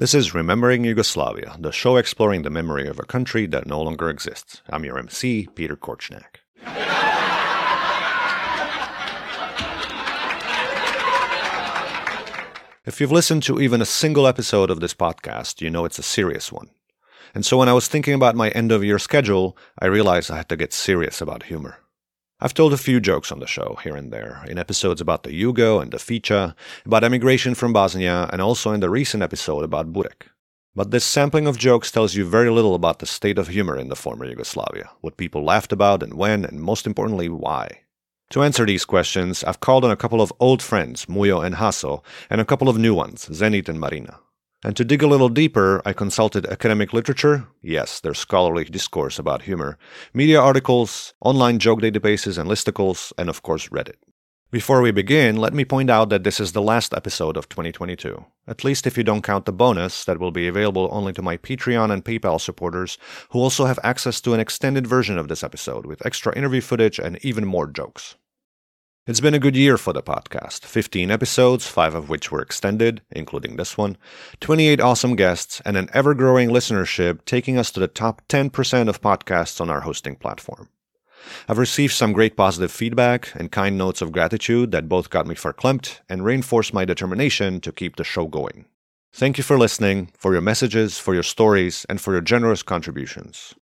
This is Remembering Yugoslavia, the show exploring the memory of a country that no longer exists. I'm your MC, Peter Korchnak. If you've listened to even a single episode of this podcast, you know it's a serious one. And so when I was thinking about my end of year schedule, I realized I had to get serious about humor. I've told a few jokes on the show here and there, in episodes about the Yugo and the Ficha, about emigration from Bosnia, and also in the recent episode about Burek. But this sampling of jokes tells you very little about the state of humor in the former Yugoslavia, what people laughed about and when, and most importantly, why. To answer these questions, I've called on a couple of old friends, Mujo and Haso, and a couple of new ones, Zenit and Marina. And to dig a little deeper, I consulted academic literature, yes, there's scholarly discourse about humor, media articles, online joke databases and listicles, and of course Reddit. Before we begin, let me point out that this is the last episode of 2022. At least if you don't count the bonus that will be available only to my Patreon and PayPal supporters, who also have access to an extended version of this episode with extra interview footage and even more jokes. It's been a good year for the podcast 15 episodes, 5 of which were extended, including this one, 28 awesome guests, and an ever growing listenership taking us to the top 10% of podcasts on our hosting platform. I've received some great positive feedback and kind notes of gratitude that both got me verklempt and reinforced my determination to keep the show going. Thank you for listening, for your messages, for your stories, and for your generous contributions.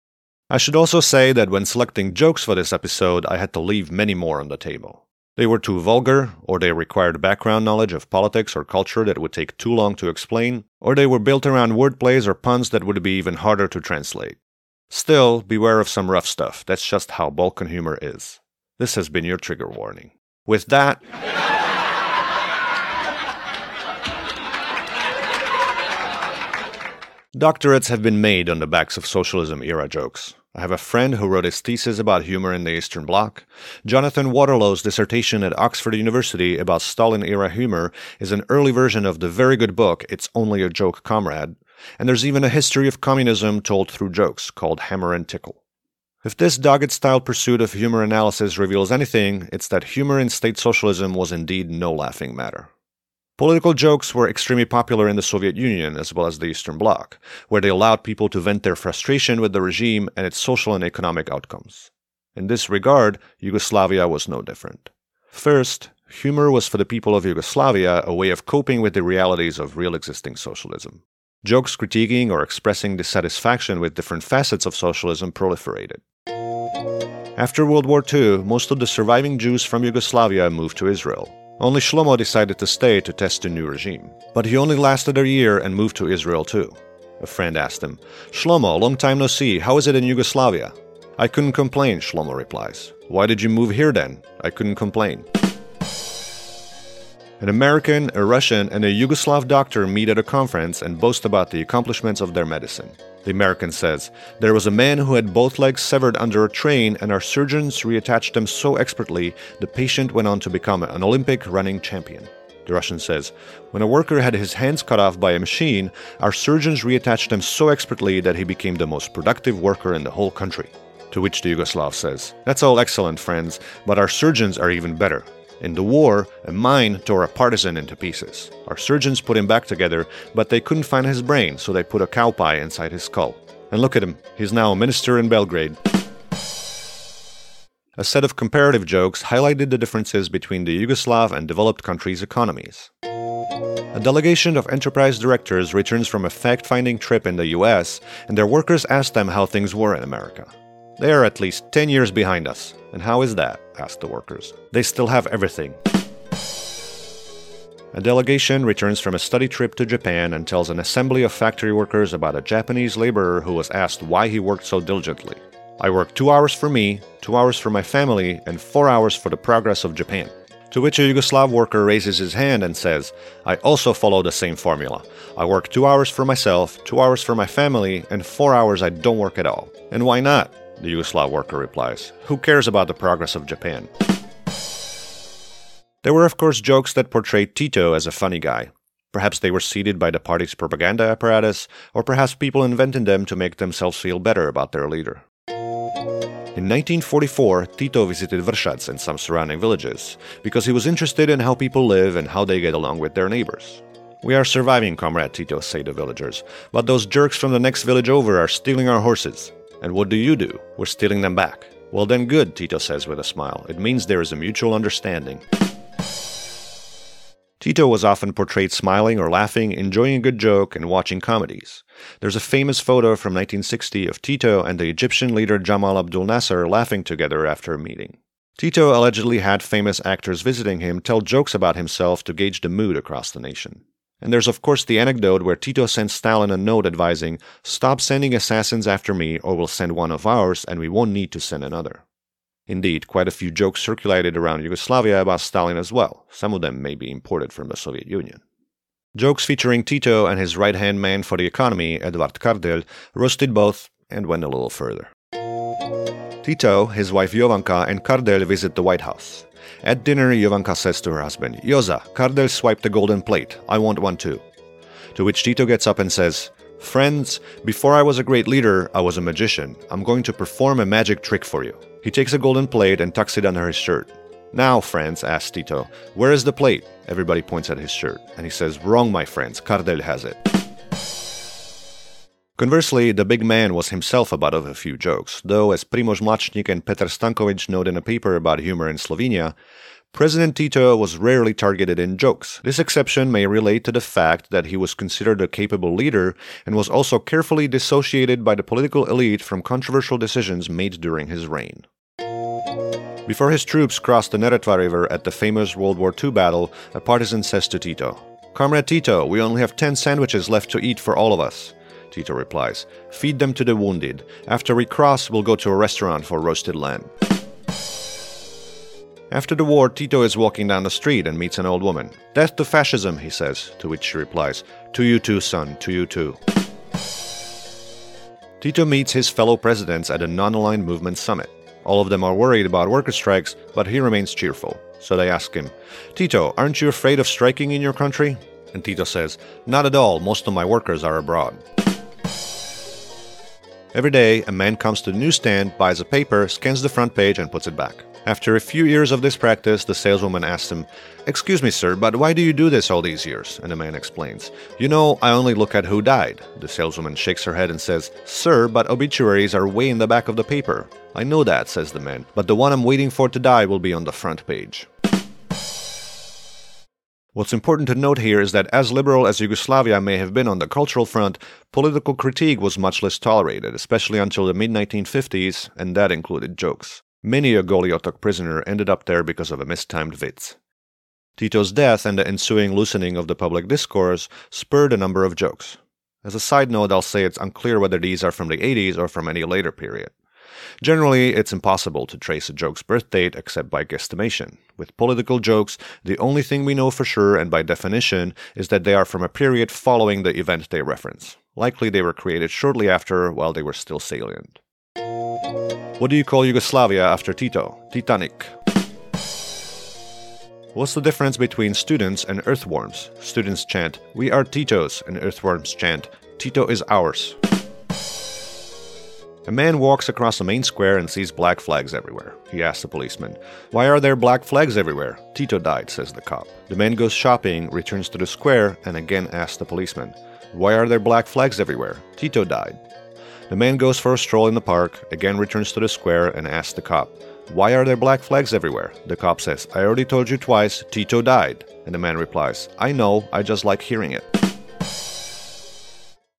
I should also say that when selecting jokes for this episode, I had to leave many more on the table. They were too vulgar, or they required background knowledge of politics or culture that would take too long to explain, or they were built around wordplays or puns that would be even harder to translate. Still, beware of some rough stuff. That's just how Balkan humor is. This has been your trigger warning. With that, Doctorates have been made on the backs of socialism era jokes. I have a friend who wrote his thesis about humor in the Eastern Bloc. Jonathan Waterlow's dissertation at Oxford University about Stalin era humor is an early version of the very good book It's Only a Joke, Comrade. And there's even a history of communism told through jokes called Hammer and Tickle. If this dogged style pursuit of humor analysis reveals anything, it's that humor in state socialism was indeed no laughing matter. Political jokes were extremely popular in the Soviet Union as well as the Eastern Bloc, where they allowed people to vent their frustration with the regime and its social and economic outcomes. In this regard, Yugoslavia was no different. First, humor was for the people of Yugoslavia a way of coping with the realities of real existing socialism. Jokes critiquing or expressing dissatisfaction with different facets of socialism proliferated. After World War II, most of the surviving Jews from Yugoslavia moved to Israel, only Shlomo decided to stay to test the new regime. But he only lasted a year and moved to Israel too. A friend asked him, Shlomo, long time no see, how is it in Yugoslavia? I couldn't complain, Shlomo replies. Why did you move here then? I couldn't complain. An American, a Russian, and a Yugoslav doctor meet at a conference and boast about the accomplishments of their medicine. The American says, There was a man who had both legs severed under a train, and our surgeons reattached them so expertly the patient went on to become an Olympic running champion. The Russian says, When a worker had his hands cut off by a machine, our surgeons reattached them so expertly that he became the most productive worker in the whole country. To which the Yugoslav says, That's all excellent, friends, but our surgeons are even better. In the war, a mine tore a partisan into pieces. Our surgeons put him back together, but they couldn't find his brain, so they put a cow pie inside his skull. And look at him, he's now a minister in Belgrade. A set of comparative jokes highlighted the differences between the Yugoslav and developed countries' economies. A delegation of enterprise directors returns from a fact finding trip in the US, and their workers ask them how things were in America. They are at least 10 years behind us. And how is that? asked the workers. They still have everything. A delegation returns from a study trip to Japan and tells an assembly of factory workers about a Japanese laborer who was asked why he worked so diligently. I work two hours for me, two hours for my family, and four hours for the progress of Japan. To which a Yugoslav worker raises his hand and says, I also follow the same formula. I work two hours for myself, two hours for my family, and four hours I don't work at all. And why not? The Yugoslav worker replies, Who cares about the progress of Japan? There were, of course, jokes that portrayed Tito as a funny guy. Perhaps they were seeded by the party's propaganda apparatus, or perhaps people invented them to make themselves feel better about their leader. In 1944, Tito visited Vršac and some surrounding villages because he was interested in how people live and how they get along with their neighbors. We are surviving, Comrade Tito, say the villagers, but those jerks from the next village over are stealing our horses. And what do you do? We're stealing them back. Well, then good, Tito says with a smile. It means there is a mutual understanding. Tito was often portrayed smiling or laughing, enjoying a good joke, and watching comedies. There's a famous photo from 1960 of Tito and the Egyptian leader Jamal Abdul Nasser laughing together after a meeting. Tito allegedly had famous actors visiting him tell jokes about himself to gauge the mood across the nation. And there's of course the anecdote where Tito sent Stalin a note advising, Stop sending assassins after me, or we'll send one of ours and we won't need to send another. Indeed, quite a few jokes circulated around Yugoslavia about Stalin as well. Some of them may be imported from the Soviet Union. Jokes featuring Tito and his right hand man for the economy, Eduard Kardelj, roasted both and went a little further. Tito, his wife Jovanka, and Kardelj visit the White House. At dinner, Jovanka says to her husband, Joza, Kardelj swiped the golden plate. I want one too. To which Tito gets up and says, Friends, before I was a great leader, I was a magician. I'm going to perform a magic trick for you. He takes a golden plate and tucks it under his shirt. Now, friends, asks Tito, where is the plate? Everybody points at his shirt, and he says, Wrong, my friends, Kardelj has it. Conversely, the big man was himself a butt of a few jokes, though, as Primoz Mlačnik and Peter Stankovic note in a paper about humor in Slovenia, President Tito was rarely targeted in jokes. This exception may relate to the fact that he was considered a capable leader and was also carefully dissociated by the political elite from controversial decisions made during his reign. Before his troops crossed the Neretva River at the famous World War II battle, a partisan says to Tito, Comrade Tito, we only have 10 sandwiches left to eat for all of us. Tito replies, Feed them to the wounded. After we cross, we'll go to a restaurant for roasted lamb. After the war, Tito is walking down the street and meets an old woman. Death to fascism, he says, to which she replies, To you too, son, to you too. Tito meets his fellow presidents at a non aligned movement summit. All of them are worried about worker strikes, but he remains cheerful. So they ask him, Tito, aren't you afraid of striking in your country? And Tito says, Not at all, most of my workers are abroad. Every day, a man comes to the newsstand, buys a paper, scans the front page, and puts it back. After a few years of this practice, the saleswoman asks him, Excuse me, sir, but why do you do this all these years? And the man explains, You know, I only look at who died. The saleswoman shakes her head and says, Sir, but obituaries are way in the back of the paper. I know that, says the man, but the one I'm waiting for to die will be on the front page. What's important to note here is that as liberal as Yugoslavia may have been on the cultural front, political critique was much less tolerated, especially until the mid 1950s, and that included jokes. Many a Goli Otok prisoner ended up there because of a mistimed vitz. Tito's death and the ensuing loosening of the public discourse spurred a number of jokes. As a side note, I'll say it's unclear whether these are from the 80s or from any later period. Generally, it's impossible to trace a joke's birth date except by guesstimation. With political jokes, the only thing we know for sure and by definition is that they are from a period following the event they reference. Likely they were created shortly after while they were still salient. What do you call Yugoslavia after Tito? Titanic. What's the difference between students and earthworms? Students chant, We are Tito's, and earthworms chant, Tito is ours. A man walks across the main square and sees black flags everywhere. He asks the policeman, Why are there black flags everywhere? Tito died, says the cop. The man goes shopping, returns to the square, and again asks the policeman, Why are there black flags everywhere? Tito died. The man goes for a stroll in the park, again returns to the square, and asks the cop, Why are there black flags everywhere? The cop says, I already told you twice, Tito died. And the man replies, I know, I just like hearing it.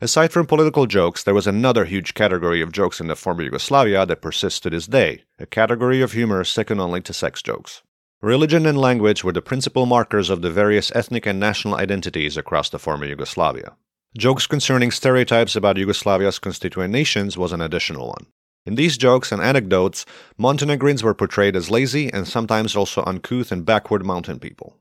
Aside from political jokes, there was another huge category of jokes in the former Yugoslavia that persists to this day, a category of humor second only to sex jokes. Religion and language were the principal markers of the various ethnic and national identities across the former Yugoslavia. Jokes concerning stereotypes about Yugoslavia's constituent nations was an additional one. In these jokes and anecdotes, Montenegrins were portrayed as lazy and sometimes also uncouth and backward mountain people.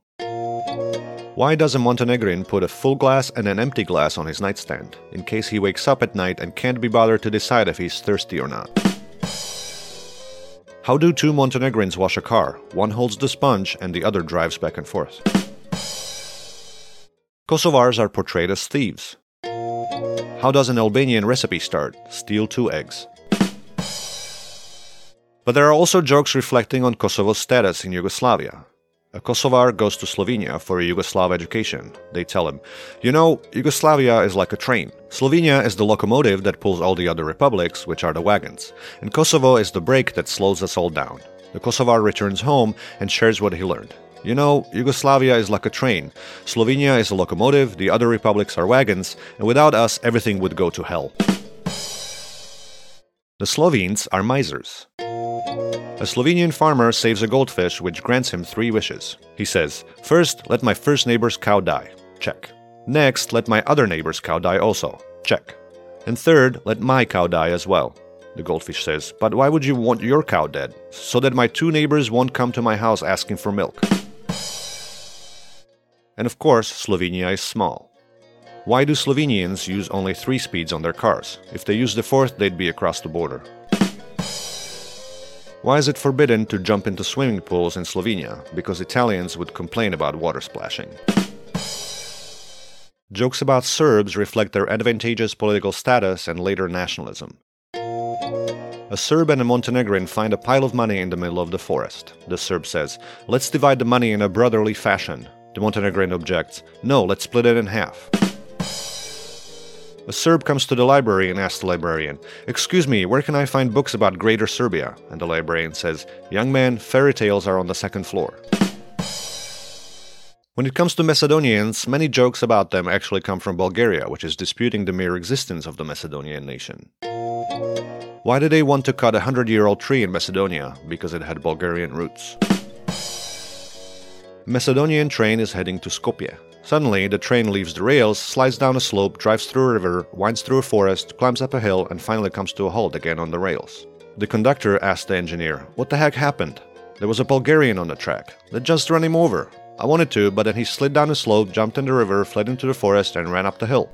Why does a Montenegrin put a full glass and an empty glass on his nightstand, in case he wakes up at night and can't be bothered to decide if he's thirsty or not? How do two Montenegrins wash a car? One holds the sponge and the other drives back and forth. Kosovars are portrayed as thieves. How does an Albanian recipe start? Steal two eggs. But there are also jokes reflecting on Kosovo's status in Yugoslavia. A Kosovar goes to Slovenia for a Yugoslav education. They tell him, You know, Yugoslavia is like a train. Slovenia is the locomotive that pulls all the other republics, which are the wagons. And Kosovo is the brake that slows us all down. The Kosovar returns home and shares what he learned. You know, Yugoslavia is like a train. Slovenia is a locomotive, the other republics are wagons, and without us, everything would go to hell. The Slovenes are misers. A Slovenian farmer saves a goldfish which grants him three wishes. He says, First, let my first neighbor's cow die. Check. Next, let my other neighbor's cow die also. Check. And third, let my cow die as well. The goldfish says, But why would you want your cow dead? So that my two neighbors won't come to my house asking for milk. And of course, Slovenia is small. Why do Slovenians use only three speeds on their cars? If they used the fourth, they'd be across the border. Why is it forbidden to jump into swimming pools in Slovenia? Because Italians would complain about water splashing. Jokes about Serbs reflect their advantageous political status and later nationalism. A Serb and a Montenegrin find a pile of money in the middle of the forest. The Serb says, Let's divide the money in a brotherly fashion. The Montenegrin objects, No, let's split it in half. A Serb comes to the library and asks the librarian, Excuse me, where can I find books about Greater Serbia? And the librarian says, Young man, fairy tales are on the second floor. When it comes to Macedonians, many jokes about them actually come from Bulgaria, which is disputing the mere existence of the Macedonian nation. Why did they want to cut a hundred year old tree in Macedonia? Because it had Bulgarian roots. Macedonian train is heading to Skopje. Suddenly, the train leaves the rails, slides down a slope, drives through a river, winds through a forest, climbs up a hill, and finally comes to a halt again on the rails. The conductor asked the engineer, What the heck happened? There was a Bulgarian on the track. They just ran him over. I wanted to, but then he slid down the slope, jumped in the river, fled into the forest, and ran up the hill.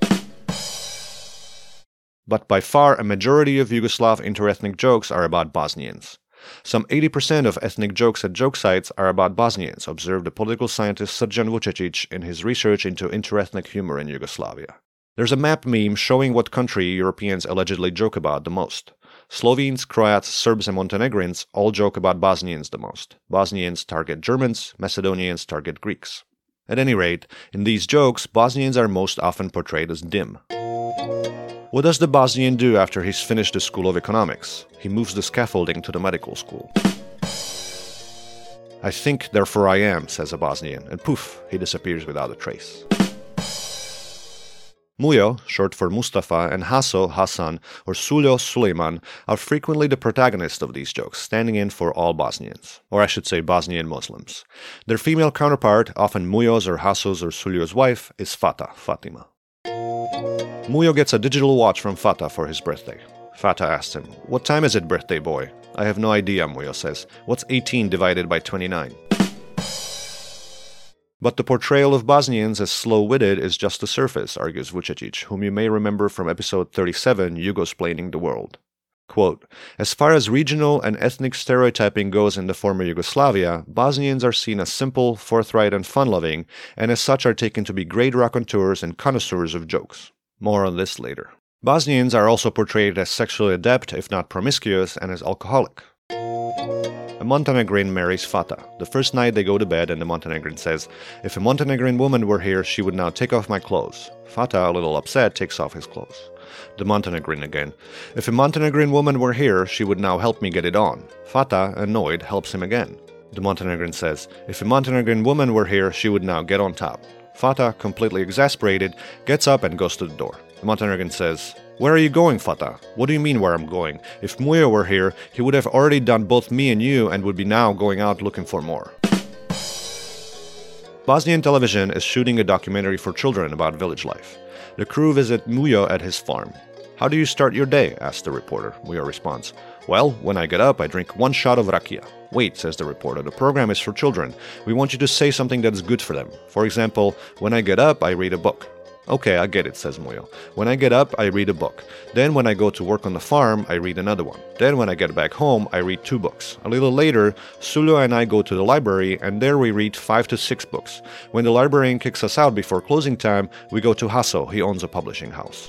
But by far a majority of Yugoslav interethnic jokes are about Bosnians. Some 80% of ethnic jokes at joke sites are about Bosnians, observed the political scientist Srđan Vučetić in his research into interethnic humor in Yugoslavia. There's a map meme showing what country Europeans allegedly joke about the most. Slovenes, Croats, Serbs, and Montenegrins all joke about Bosnians the most. Bosnians target Germans, Macedonians target Greeks. At any rate, in these jokes, Bosnians are most often portrayed as dim. What does the Bosnian do after he's finished the School of Economics? He moves the scaffolding to the medical school. I think, therefore I am, says a Bosnian, and poof, he disappears without a trace. Mujo, short for Mustafa, and Haso, Hassan, or Suljo, Suleiman, are frequently the protagonists of these jokes, standing in for all Bosnians, or I should say Bosnian Muslims. Their female counterpart, often Mujo's or Haso's or Suljo's wife, is Fata, Fatima. Mujo gets a digital watch from Fata for his birthday. Fata asks him, What time is it, birthday boy? I have no idea, Mujo says. What's 18 divided by 29? But the portrayal of Bosnians as slow witted is just the surface, argues Vučetić, whom you may remember from episode 37, Yugosplaining the World. Quote, as far as regional and ethnic stereotyping goes in the former Yugoslavia, Bosnians are seen as simple, forthright, and fun loving, and as such are taken to be great raconteurs and connoisseurs of jokes. More on this later. Bosnians are also portrayed as sexually adept, if not promiscuous, and as alcoholic. A Montenegrin marries Fata. The first night they go to bed, and the Montenegrin says, If a Montenegrin woman were here, she would now take off my clothes. Fata, a little upset, takes off his clothes. The Montenegrin again. If a Montenegrin woman were here, she would now help me get it on. Fata, annoyed, helps him again. The Montenegrin says, If a Montenegrin woman were here, she would now get on top. Fata, completely exasperated, gets up and goes to the door. The Montenegrin says, Where are you going, Fata? What do you mean where I'm going? If Mujo were here, he would have already done both me and you and would be now going out looking for more. Bosnian television is shooting a documentary for children about village life. The crew visit Mujo at his farm. How do you start your day? asks the reporter. Mujo responds, Well, when I get up, I drink one shot of rakia. Wait, says the reporter, the program is for children. We want you to say something that is good for them. For example, when I get up, I read a book. Okay, I get it, says Mujo. When I get up, I read a book. Then, when I go to work on the farm, I read another one. Then, when I get back home, I read two books. A little later, Suljo and I go to the library, and there we read five to six books. When the librarian kicks us out before closing time, we go to Haso, he owns a publishing house.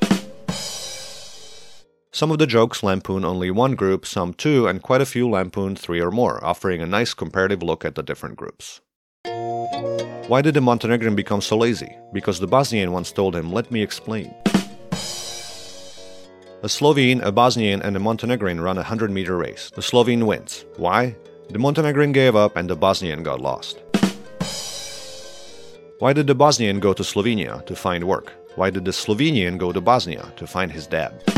Some of the jokes lampoon only one group, some two, and quite a few lampoon three or more, offering a nice comparative look at the different groups. Why did the Montenegrin become so lazy? Because the Bosnian once told him, Let me explain. A Slovene, a Bosnian, and a Montenegrin run a 100 meter race. The Slovene wins. Why? The Montenegrin gave up and the Bosnian got lost. Why did the Bosnian go to Slovenia to find work? Why did the Slovenian go to Bosnia to find his dad?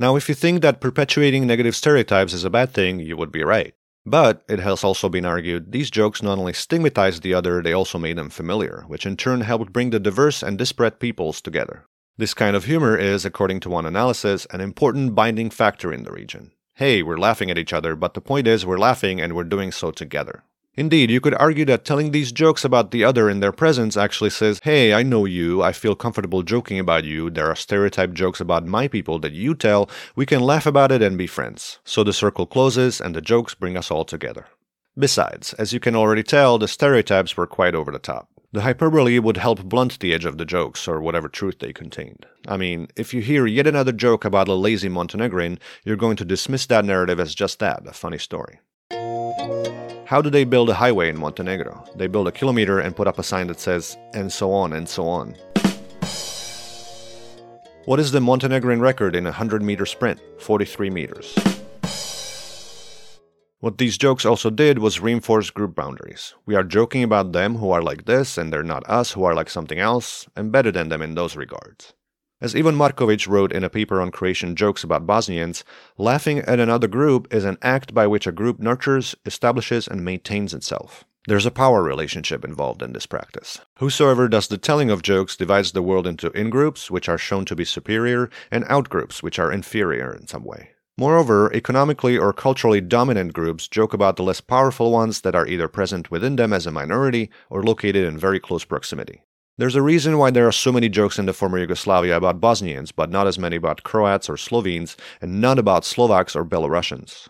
Now, if you think that perpetuating negative stereotypes is a bad thing, you would be right. But it has also been argued these jokes not only stigmatized the other, they also made them familiar, which in turn helped bring the diverse and disparate peoples together. This kind of humor is, according to one analysis, an important binding factor in the region. Hey, we're laughing at each other, but the point is we're laughing and we're doing so together. Indeed, you could argue that telling these jokes about the other in their presence actually says, Hey, I know you, I feel comfortable joking about you, there are stereotype jokes about my people that you tell, we can laugh about it and be friends. So the circle closes and the jokes bring us all together. Besides, as you can already tell, the stereotypes were quite over the top. The hyperbole would help blunt the edge of the jokes or whatever truth they contained. I mean, if you hear yet another joke about a lazy Montenegrin, you're going to dismiss that narrative as just that, a funny story. How do they build a highway in Montenegro? They build a kilometer and put up a sign that says, and so on and so on. What is the Montenegrin record in a 100 meter sprint? 43 meters. What these jokes also did was reinforce group boundaries. We are joking about them who are like this, and they're not us who are like something else, and better than them in those regards. As Ivan Markovic wrote in a paper on Croatian jokes about Bosnians, laughing at another group is an act by which a group nurtures, establishes, and maintains itself. There's a power relationship involved in this practice. Whosoever does the telling of jokes divides the world into in groups, which are shown to be superior, and out groups, which are inferior in some way. Moreover, economically or culturally dominant groups joke about the less powerful ones that are either present within them as a minority or located in very close proximity. There's a reason why there are so many jokes in the former Yugoslavia about Bosnians, but not as many about Croats or Slovenes, and none about Slovaks or Belarusians.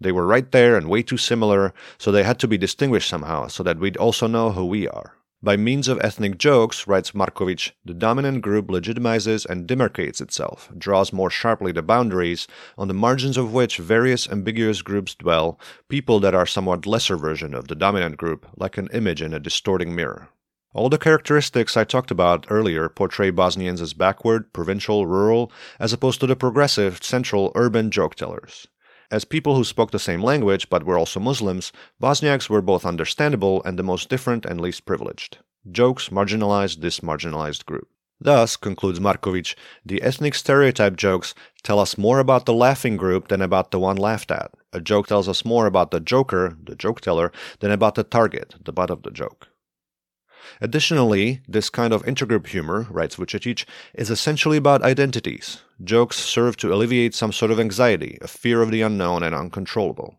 They were right there and way too similar, so they had to be distinguished somehow, so that we'd also know who we are. By means of ethnic jokes, writes Markovic, the dominant group legitimizes and demarcates itself, draws more sharply the boundaries, on the margins of which various ambiguous groups dwell, people that are somewhat lesser version of the dominant group, like an image in a distorting mirror. All the characteristics I talked about earlier portray Bosnians as backward, provincial, rural, as opposed to the progressive, central, urban joke tellers. As people who spoke the same language but were also Muslims, Bosniaks were both understandable and the most different and least privileged. Jokes marginalized this marginalized group. Thus, concludes Markovic, the ethnic stereotype jokes tell us more about the laughing group than about the one laughed at. A joke tells us more about the joker, the joke teller, than about the target, the butt of the joke. Additionally, this kind of intergroup humor, writes Vučetić, is essentially about identities. Jokes serve to alleviate some sort of anxiety, a fear of the unknown and uncontrollable.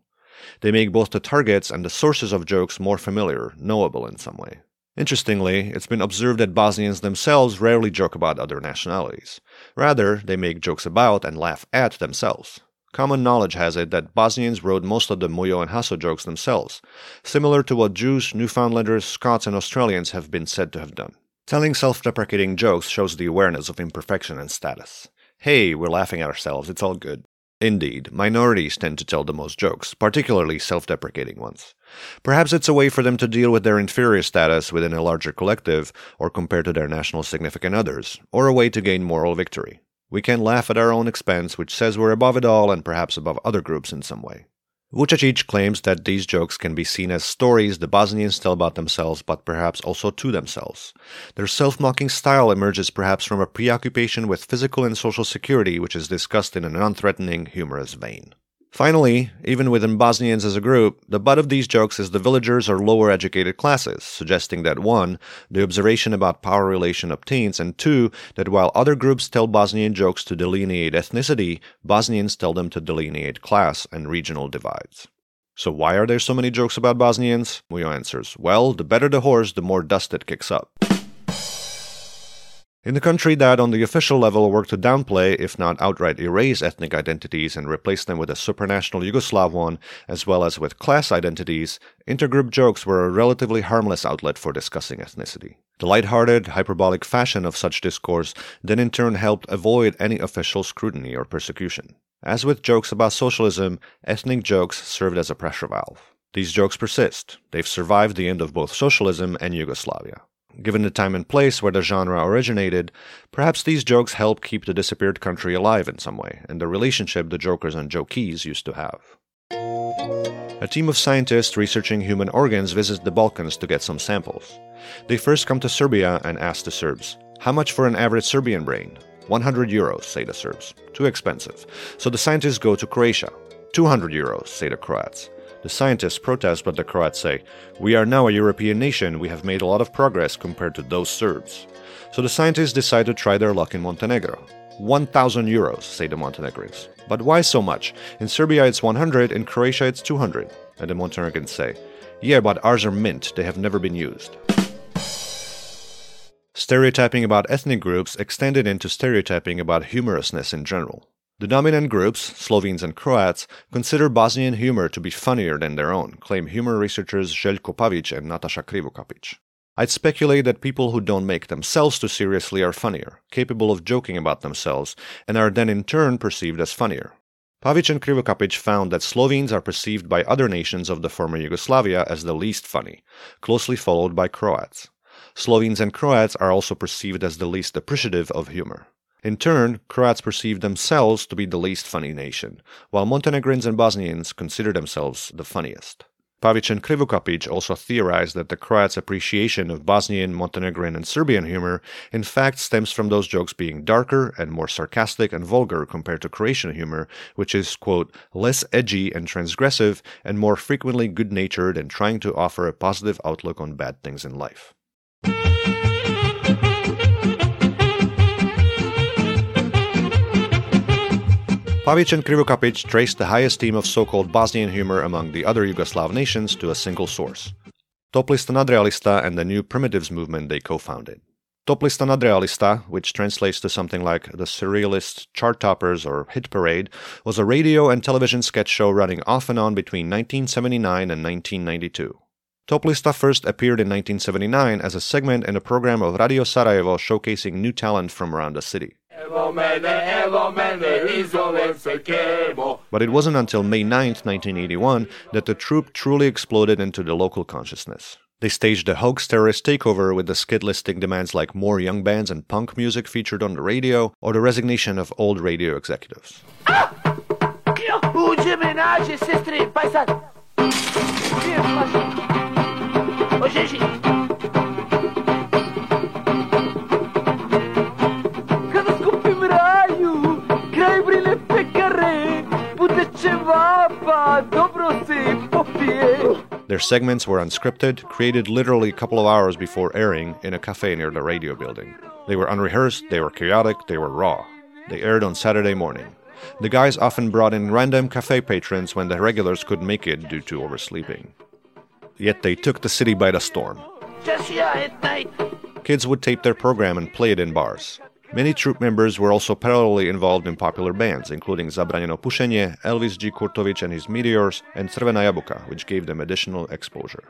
They make both the targets and the sources of jokes more familiar, knowable in some way. Interestingly, it's been observed that Bosnians themselves rarely joke about other nationalities. Rather, they make jokes about and laugh at themselves. Common knowledge has it that Bosnians wrote most of the Mujo and Haso jokes themselves, similar to what Jews, Newfoundlanders, Scots, and Australians have been said to have done. Telling self deprecating jokes shows the awareness of imperfection and status. Hey, we're laughing at ourselves, it's all good. Indeed, minorities tend to tell the most jokes, particularly self deprecating ones. Perhaps it's a way for them to deal with their inferior status within a larger collective, or compared to their national significant others, or a way to gain moral victory. We can laugh at our own expense, which says we're above it all and perhaps above other groups in some way. Vučetić claims that these jokes can be seen as stories the Bosnians tell about themselves, but perhaps also to themselves. Their self mocking style emerges perhaps from a preoccupation with physical and social security, which is discussed in a non threatening, humorous vein. Finally, even within Bosnians as a group, the butt of these jokes is the villagers or lower educated classes, suggesting that 1. The observation about power relation obtains, and 2. That while other groups tell Bosnian jokes to delineate ethnicity, Bosnians tell them to delineate class and regional divides. So why are there so many jokes about Bosnians? Mujo answers, well, the better the horse, the more dust it kicks up. In a country that, on the official level, worked to downplay, if not outright erase, ethnic identities and replace them with a supranational Yugoslav one, as well as with class identities, intergroup jokes were a relatively harmless outlet for discussing ethnicity. The light-hearted, hyperbolic fashion of such discourse then in turn helped avoid any official scrutiny or persecution. As with jokes about socialism, ethnic jokes served as a pressure valve. These jokes persist. They've survived the end of both socialism and Yugoslavia. Given the time and place where the genre originated, perhaps these jokes help keep the disappeared country alive in some way, and the relationship the jokers and jokees used to have. A team of scientists researching human organs visits the Balkans to get some samples. They first come to Serbia and ask the Serbs, How much for an average Serbian brain? 100 euros, say the Serbs. Too expensive. So the scientists go to Croatia. 200 euros, say the Croats. The scientists protest, but the Croats say, We are now a European nation, we have made a lot of progress compared to those Serbs. So the scientists decide to try their luck in Montenegro. 1000 euros, say the Montenegrins. But why so much? In Serbia it's 100, in Croatia it's 200. And the Montenegrins say, Yeah, but ours are mint, they have never been used. Stereotyping about ethnic groups extended into stereotyping about humorousness in general. The dominant groups, Slovenes and Croats, consider Bosnian humor to be funnier than their own, claim humor researchers Željko Pavić and Natasha Krivokapić. I'd speculate that people who don't make themselves too seriously are funnier, capable of joking about themselves, and are then in turn perceived as funnier. Pavić and Krivokapić found that Slovenes are perceived by other nations of the former Yugoslavia as the least funny, closely followed by Croats. Slovenes and Croats are also perceived as the least appreciative of humor. In turn, Croats perceive themselves to be the least funny nation, while Montenegrins and Bosnians consider themselves the funniest. Pavić and Krivokapić also theorized that the Croats' appreciation of Bosnian, Montenegrin, and Serbian humor in fact stems from those jokes being darker and more sarcastic and vulgar compared to Croatian humor, which is, quote, less edgy and transgressive and more frequently good natured and trying to offer a positive outlook on bad things in life. Pavić and Krivokapić traced the high esteem of so-called Bosnian humor among the other Yugoslav nations to a single source. Toplista Nadrealista and the new primitives movement they co-founded. Toplista Nadrealista, which translates to something like the Surrealist Chart Toppers or Hit Parade, was a radio and television sketch show running off and on between 1979 and 1992. Toplista first appeared in 1979 as a segment in a program of Radio Sarajevo showcasing new talent from around the city. But it wasn't until May 9, 1981, that the troupe truly exploded into the local consciousness. They staged a hoax terrorist takeover with the skit listing demands like more young bands and punk music featured on the radio, or the resignation of old radio executives. Their segments were unscripted, created literally a couple of hours before airing in a cafe near the radio building. They were unrehearsed, they were chaotic, they were raw. They aired on Saturday morning. The guys often brought in random cafe patrons when the regulars couldn't make it due to oversleeping. Yet they took the city by the storm. Kids would tape their program and play it in bars. Many troupe members were also parallelly involved in popular bands, including Zabranjeno Pušenje, Elvis J. Kurtovic and his Meteors, and Crvena Jabuka, which gave them additional exposure.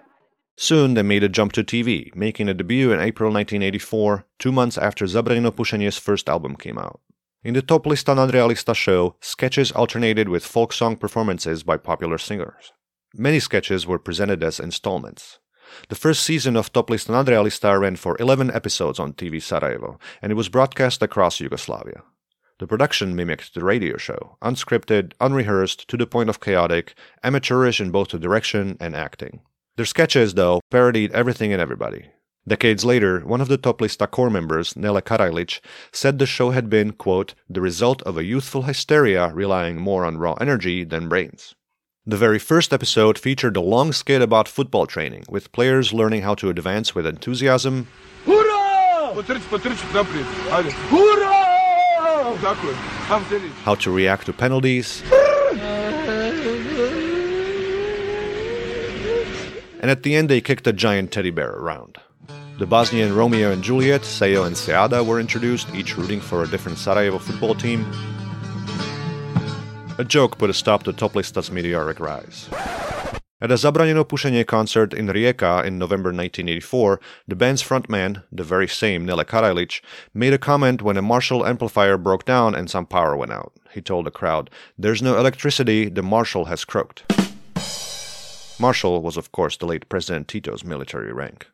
Soon they made a jump to TV, making a debut in April 1984, two months after Zabranjeno Pušenje's first album came out. In the Top Toplista Nadrealista show, sketches alternated with folk song performances by popular singers. Many sketches were presented as installments. The first season of Toplista Nadrealista ran for 11 episodes on TV Sarajevo, and it was broadcast across Yugoslavia. The production mimicked the radio show, unscripted, unrehearsed, to the point of chaotic, amateurish in both the direction and acting. Their sketches, though, parodied everything and everybody. Decades later, one of the Toplista core members, Nele Karajlic, said the show had been, quote, the result of a youthful hysteria relying more on raw energy than brains. The very first episode featured a long skit about football training, with players learning how to advance with enthusiasm, how to react to penalties, and at the end they kicked a giant teddy bear around. The Bosnian Romeo and Juliet, Sejo and Seada were introduced, each rooting for a different Sarajevo football team, a joke put a stop to Toplista's meteoric rise. At a Zabranjeno Pušenje concert in Rijeka in November 1984, the band's frontman, the very same Nele Karajlic, made a comment when a Marshall amplifier broke down and some power went out. He told the crowd, There's no electricity, the Marshall has croaked. Marshall was, of course, the late President Tito's military rank.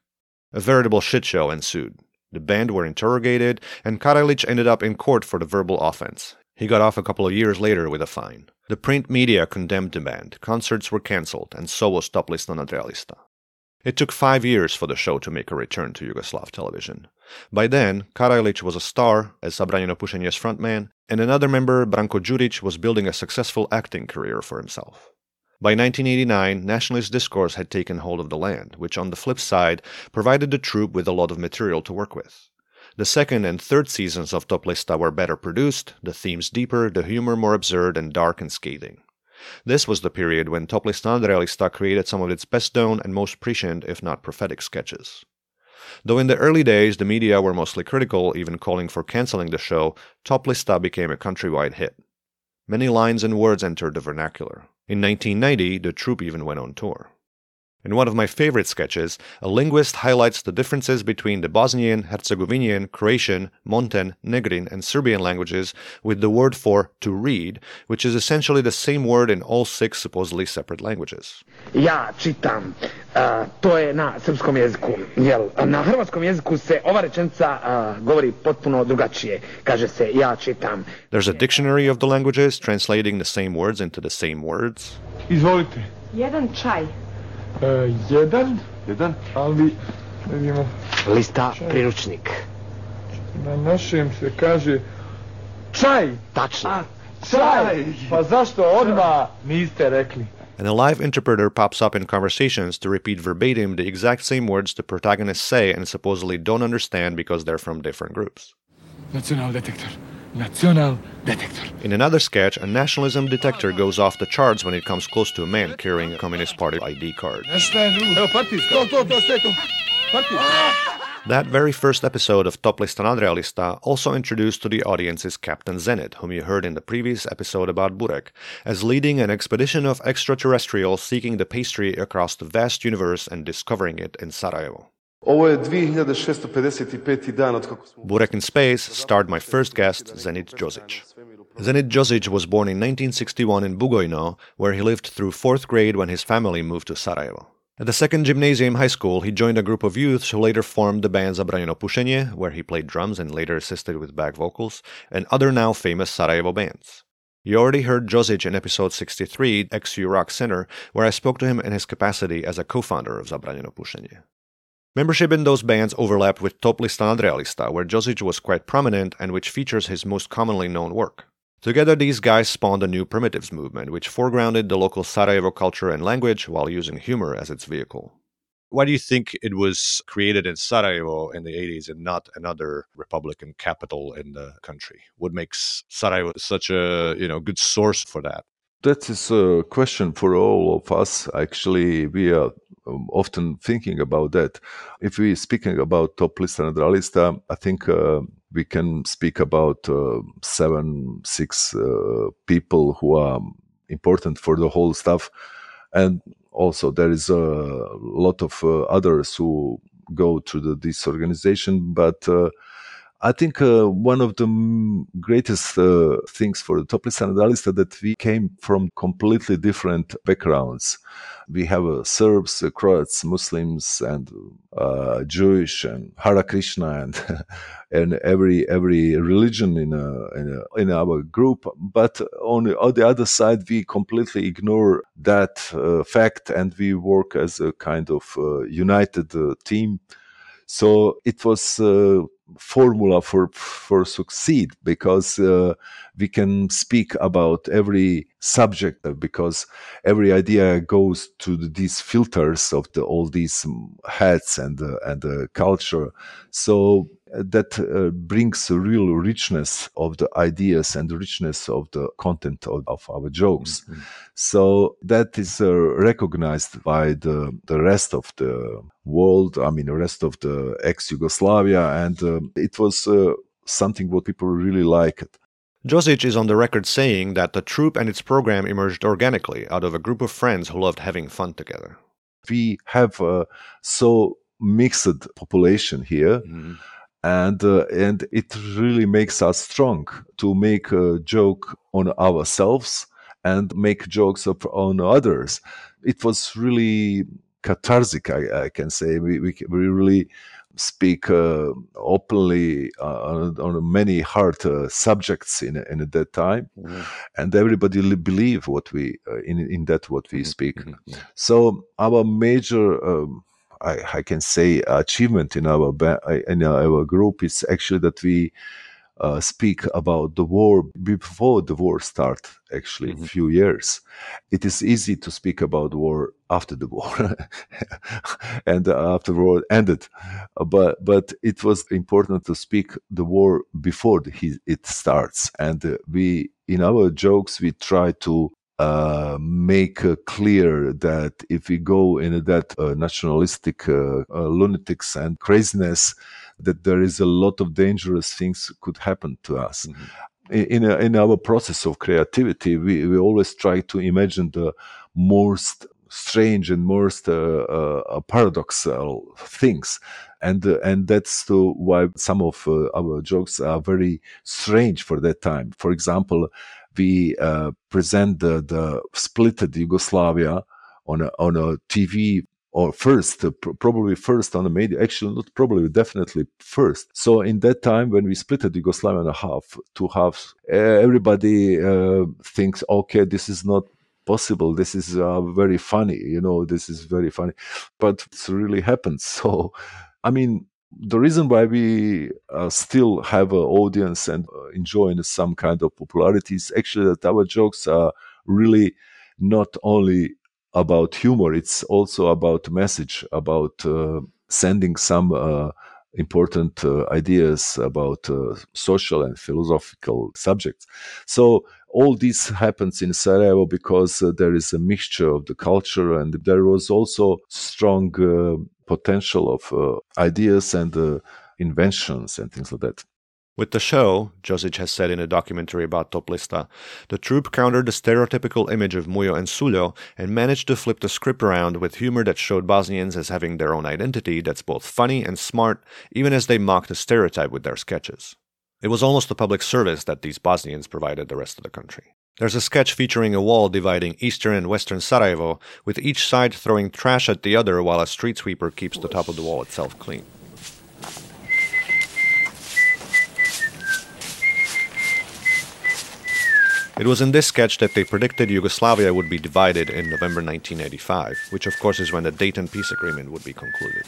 A veritable shit show ensued. The band were interrogated, and Karajlic ended up in court for the verbal offense. He got off a couple of years later with a fine. The print media condemned the band, concerts were cancelled, and so was Top Lista Nadrealista. It took five years for the show to make a return to Yugoslav television. By then, Karajlic was a star as Zabranjeno Pušenje's frontman, and another member, Branko Đurić, was building a successful acting career for himself. By 1989, nationalist discourse had taken hold of the land, which on the flip side provided the troupe with a lot of material to work with. The second and third seasons of Top Lista were better produced, the themes deeper, the humor more absurd and dark and scathing. This was the period when Top Lista Nadrealista created some of its best known and most prescient, if not prophetic, sketches. Though in the early days the media were mostly critical, even calling for canceling the show, Top Lista became a countrywide hit. Many lines and words entered the vernacular. In 1990, the troupe even went on tour. In one of my favorite sketches, a linguist highlights the differences between the Bosnian, Herzegovinian, Croatian, Monten, Negrin, and Serbian languages with the word for to read, which is essentially the same word in all six supposedly separate languages. Ja čitam, uh, to je na srpskom jeziku, jel? Na hrvatskom jeziku se ova rečenica uh, govori potpuno drugačije. Kaže se ja čitam. There's a dictionary of the languages translating the same words into the same words. Izvolite. Jedan čaj. E, jedan, Jedan? ali vidimo, Lista priručnik. na našem se kaže čaj. Tačno. Čaj! Pa zašto odmah niste rekli? And a live interpreter pops up in conversations to repeat verbatim the exact same words the protagonists say and supposedly don't understand because they're from different groups. Nacional detektor. Nacional detektor. In another sketch, a nationalism detector goes off the charts when it comes close to a man carrying a Communist Party ID card. That very first episode of Top Lista Nadrealista also introduced to the audience's Captain Zenit, whom you heard in the previous episode about Burek, as leading an expedition of extraterrestrials seeking the pastry across the vast universe and discovering it in Sarajevo. Ovo je 2655. dan od kako smo... Burek in Space starred my first guest, Zenit Đozić. Zenit Đozić was born in 1961 in Bugojno, where he lived through fourth grade when his family moved to Sarajevo. At the second gymnasium high school, he joined a group of youths who later formed the band Zabranjeno Pušenje, where he played drums and later assisted with back vocals, and other now famous Sarajevo bands. You already heard Đozić in episode 63, XU Rock Center, where I spoke to him in his capacity as a co-founder of Zabranjeno Pušenje. Membership in those bands overlapped with Top Lista Nadrealista, where Đozić was quite prominent and which features his most commonly known work. Together, these guys spawned a new primitives movement, which foregrounded the local Sarajevo culture and language while using humor as its vehicle. Why do you think it was created in Sarajevo in the 80s and not another Republican capital in the country? What makes Sarajevo such a you know good source for that? That is a question for all of us. Actually, we are um, often thinking about that. If we're speaking about top list and lista, I think uh, we can speak about uh, seven, six uh, people who are important for the whole stuff, and also there is a lot of uh, others who go to the, this organization, but. Uh, I think uh, one of the greatest uh, things for the top list analyst that we came from completely different backgrounds. We have uh, Serbs, uh, Croats, Muslims, and uh, Jewish, and Hare Krishna, and and every every religion in a, in, a, in our group. But on the, on the other side, we completely ignore that uh, fact, and we work as a kind of united team. So it was a formula for for succeed because uh, we can speak about every subject because every idea goes to these filters of the all these heads and uh, and the culture. So that uh, brings a real richness of the ideas and the richness of the content of, of our jokes. Mm-hmm. So that is uh, recognized by the, the rest of the world, I mean, the rest of the ex Yugoslavia. And uh, it was uh, something what people really liked. Đozić is on the record saying that the troupe and its program emerged organically out of a group of friends who loved having fun together. We have a so mixed population here. Mm-hmm and uh, and it really makes us strong to make a joke on ourselves and make jokes of, on others. It was really cathartic, I, I can say. We, we, we really speak uh, openly uh, on, on, many hard uh, subjects in, in that time mm-hmm. and everybody believe what we uh, in in that what we mm-hmm. speak mm-hmm. so our major um, I, I, can say achievement in our in our group is actually that we uh, speak about the war before the war start actually mm-hmm. a few years. It is easy to speak about war after the war and after the war ended. But but it was important to speak the war before the, it starts. And uh, we in our jokes we try to uh, make uh, clear that if we go in that uh, nationalistic uh, lunatics and craziness that there is a lot of dangerous things could happen to us. Mm-hmm. In, in our process of creativity, we, we always try to imagine the most strange and most uh, uh, paradoxical things and uh, and that's the, why some of uh, our jokes are very strange for that time for example we uh, present the, the splitted yugoslavia on a, on a tv or first, uh, pr- probably first on the media, actually not probably, definitely first. So in that time when we split Yugoslavia in a half, two halves, everybody uh, thinks, okay, this is not possible. This is uh, very funny, you know, this is very funny, but it really happens. So, I mean, the reason why we uh, still have an audience and uh, enjoying some kind of popularity is actually that our jokes are really not only about humor. It's also about message, about uh, sending some uh, important uh, ideas about uh, social and philosophical subjects. So all this happens in Sarajevo because uh, there is a mixture of the culture, and there was also strong uh, potential of uh, ideas and uh, inventions and things like that. With the show, Đozić has said in a documentary about Toplista, the troupe countered the stereotypical image of Mujo and Suljo and managed to flip the script around with humor that showed Bosnians as having their own identity that's both funny and smart, even as they mocked the stereotype with their sketches. It was almost a public service that these Bosnians provided the rest of the country. There's a sketch featuring a wall dividing eastern and western Sarajevo, with each side throwing trash at the other while a street sweeper keeps the top of the wall itself clean. It was in this sketch that they predicted Yugoslavia would be divided in November 1985, which of course is when the Dayton Peace Agreement would be concluded.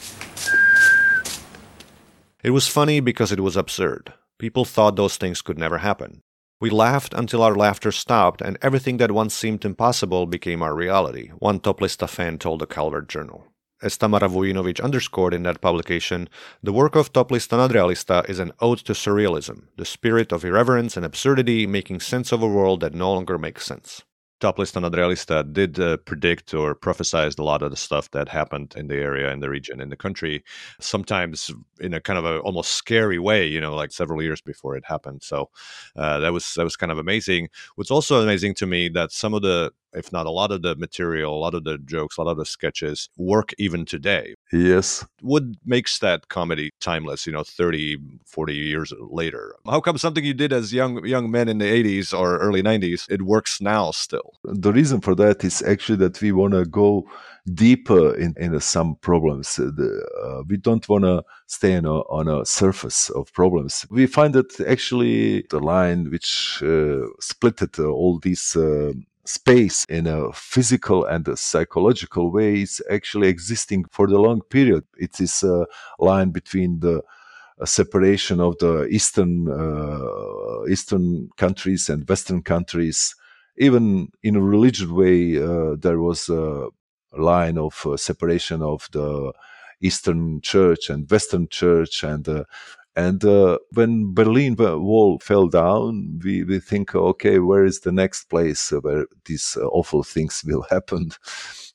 It was funny because it was absurd. People thought those things could never happen. We laughed until our laughter stopped, and everything that once seemed impossible became our reality, one Toplista fan told the Calvert Journal. As Tamara Vujinovic underscored in that publication, the work of Toplista Nadrealista is an ode to surrealism, the spirit of irreverence and absurdity making sense of a world that no longer makes sense. Toplista Nadrealista did uh, predict or prophesized a lot of the stuff that happened in the area, in the region, in the country, sometimes in a kind of a almost scary way, you know, like several years before it happened. So uh, that was that was kind of amazing. What's also amazing to me that some of the if not a lot of the material, a lot of the jokes, a lot of the sketches work even today. Yes. What makes that comedy timeless, you know, 30, 40 years later? How come something you did as young young men in the 80s or early 90s, it works now still? The reason for that is actually that we want to go deeper in, in some problems. Uh, the, uh, we don't want to stay on a, on a surface of problems. We find that actually the line which uh, splitted uh, all these uh, space in a physical and a psychological way is actually existing for the long period. It is a line between the separation of the eastern uh, eastern countries and western countries. Even in a religious way, uh, there was a line of uh, separation of the Eastern Church and Western Church, and uh, and uh, when Berlin Wall fell down, we, we think, okay, where is the next place where these uh, awful things will happen?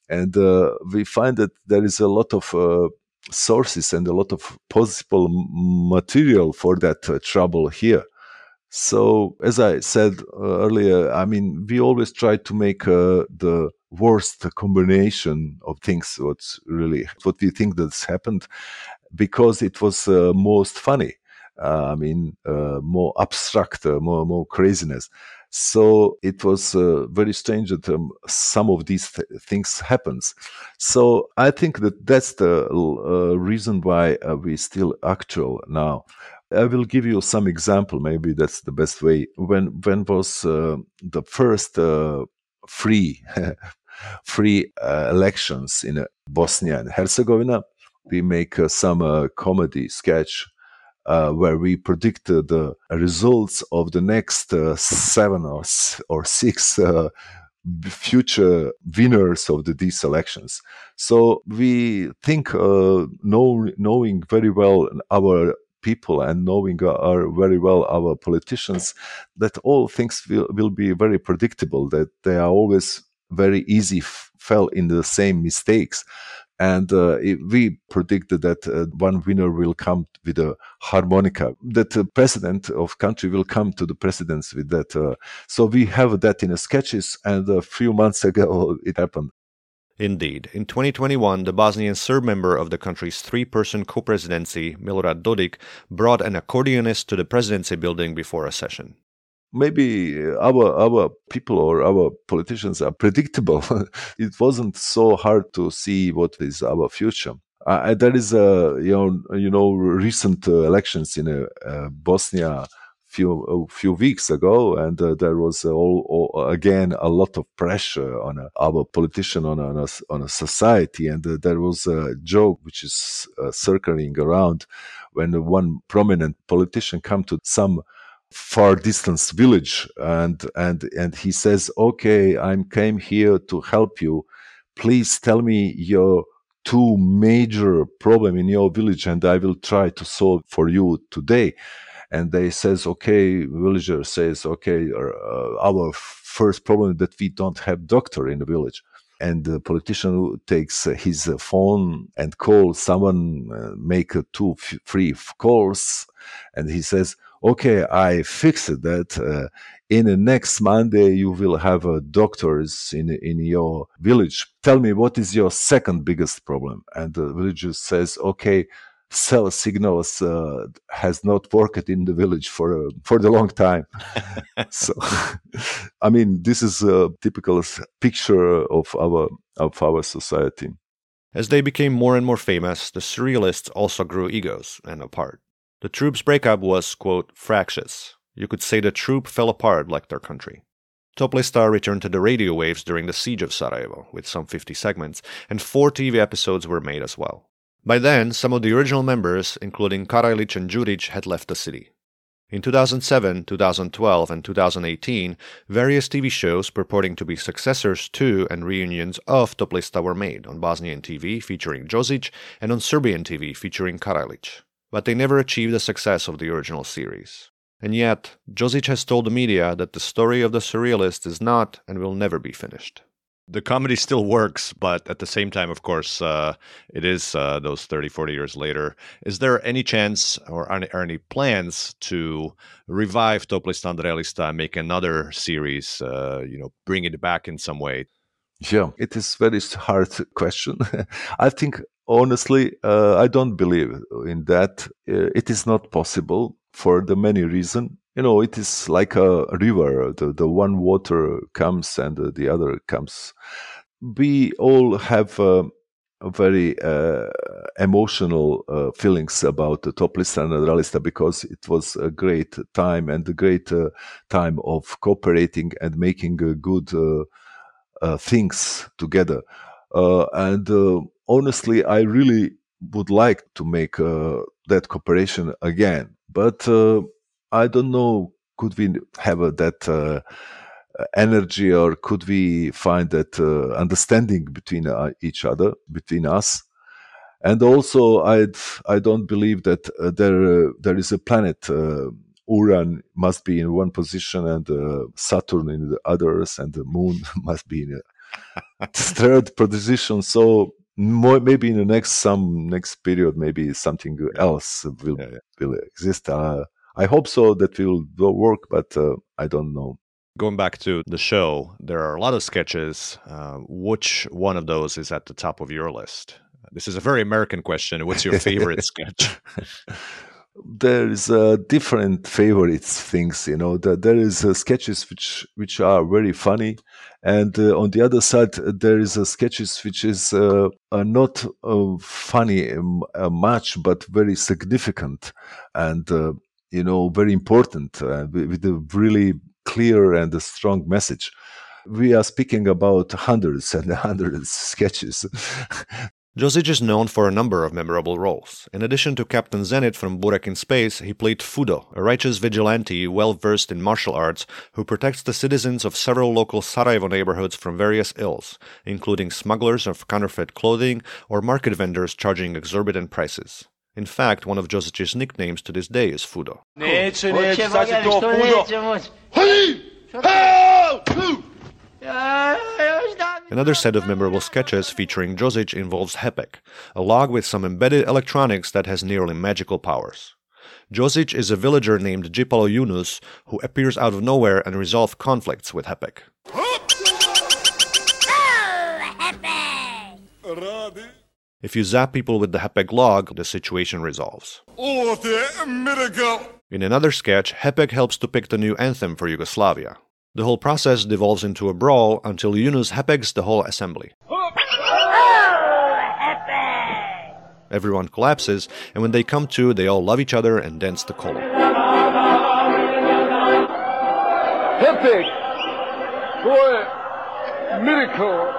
And uh, we find that there is a lot of uh, sources and a lot of possible material for that uh, trouble here. So, as I said uh, earlier, I mean, we always try to make the worst combination of things what's really what we think that's happened because it was uh, most funny. Uh, I mean, uh, more abstract, uh, more more craziness. So it was very strange that um, some of these th- things happens. So I think that that's the reason why we still actual now. I will give you some example. Maybe that's the best way. When when was uh, the first uh, free free uh, elections in Bosnia and Herzegovina? We make some comedy sketch uh, where we predicted the results of the next uh, seven or, or six uh, future winners of the, these elections. So we think, uh, know, knowing very well our people and knowing our very well our politicians, that all things will, will be very predictable, that they are always very easy fell in the same mistakes and uh, we predicted that uh, one winner will come with a harmonica. That the president of country will come to the presidents with that uh, so we have that in sketches and a few months ago it happened. Indeed. In 2021, the Bosnian Serb member of the country's three person co presidency, Milorad Dodik, brought an accordionist to the presidency building before a session maybe our our people or our politicians are predictable. it wasn't so hard to see what is our future. Uh, there is a you know you know recent uh, elections in uh, uh Bosnia few a few weeks ago, and uh, there was all, all, again a lot of pressure on uh, our politician on a, on a society, and there was a joke which is circling around when one prominent politician come to some far distance village and and and he says okay i came here to help you. Please tell me your two major problem in your village and i will try to solve for you today. And they says okay villager says okay uh, our first problem that we don't have doctor in the village. And the politician takes his phone and calls someone uh, make two free calls and he says okay, I fixed that. Uh, in the next Monday, you will have uh, doctors in in your village. Tell me what is your second biggest problem? And the villager says, okay, cell signals uh, has not worked in the village for uh, for the long time. so, I mean, this is a typical picture of our of our society. As they became more and more famous, the surrealists also grew egos and apart. The troup's breakup was, quote, fractious. You could say the troupe fell apart like their country. Top Lista returned to the radio waves during the siege of Sarajevo, with some 50 segments, and four TV episodes were made as well. By then, some of the original members, including Karajlic and Djuric, had left the city. In 2007, 2012, and 2018, various TV shows purporting to be successors to and reunions of Toplista were made on Bosnian TV featuring Đozić and on Serbian TV featuring Karajlic but they never achieved the success of the original series. And yet, Đozić has told the media that the story of the surrealist is not and will never be finished. The comedy still works, but at the same time, of course, uh, it is uh, those 30, 40 years later. Is there any chance or any, or any plans to revive Top Lista Realista and make another series, uh, you know, bring it back in some way? Yeah, it is very hard question. I think honestly, uh, I don't believe in that. Uh, it is not possible for the many reason. You know, it is like a river. The, the one water comes and the other comes. We all have uh, very uh, emotional uh, feelings about the Top Lista Nadrealista because it was a great time and a great uh, time of cooperating and making good things together. and honestly, I really would like to make uh, that cooperation again, but uh, I don't know. Could we have uh, that uh, energy, or could we find that uh, understanding between uh, each other, between us? And also, I I don't believe that there there is a planet. Uran must be in one position and Saturn in the others, and the Moon must be in a third position. So maybe in the next some next period, maybe something else will yeah, yeah. will exist. Uh, I hope so that will, work, but uh, I don't know. Going back to the show, there are a lot of sketches. Uh, which one of those is at the top of your list? This is a very American question. What's your favorite sketch? there is uh, different favorites things you know. That there is uh, sketches which which are very funny. And uh, on the other side there is a sketches which is uh, not uh, funny um, uh, much but very significant and you know very important with a really clear and a strong message. We are speaking about hundreds and hundreds of sketches Đozić is known for a number of memorable roles. In addition to Captain Zenit from Burek in Space, he played Fudo, a righteous vigilante well versed in martial arts who protects the citizens of several local Sarajevo neighborhoods from various ills, including smugglers of counterfeit clothing or market vendors charging exorbitant prices. In fact, one of Đozić's nicknames to this day is Fudo. Neće, neće, sad to Fudo. Another set of memorable sketches featuring Đozić involves Hepek, a log with some embedded electronics that has nearly magical powers. Đozić is a villager named Jipalo Yunus who appears out of nowhere and resolves conflicts with Hepek. If you zap people with the Hepek log, the situation resolves. In another sketch, Hepek helps to pick the new anthem for Yugoslavia. The whole process devolves into a brawl until Yunus hepegs the whole assembly. Everyone collapses, and when they come to, they all love each other and dance the kolo. Hepek! Boy, miracle!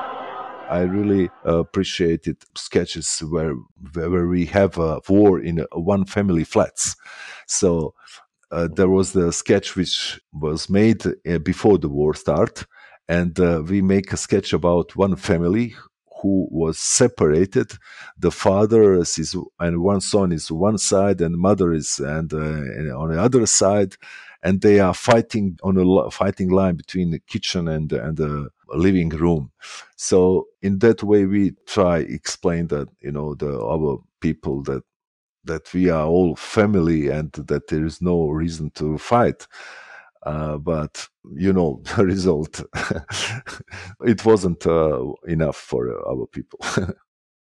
I really uh, appreciated sketches where where we have a war in one family flats. So uh, there was the sketch which was made uh, before the war start, and uh, we make a sketch about one family who was separated. The father is and one son is one side, and mother is and, uh, on the other side, and they are fighting on a fighting line between the kitchen and and the living room. So in that way, we try explain that you know the our people that that we are all family and that there is no reason to fight. Uh, but you know the result it wasn't uh, enough for our people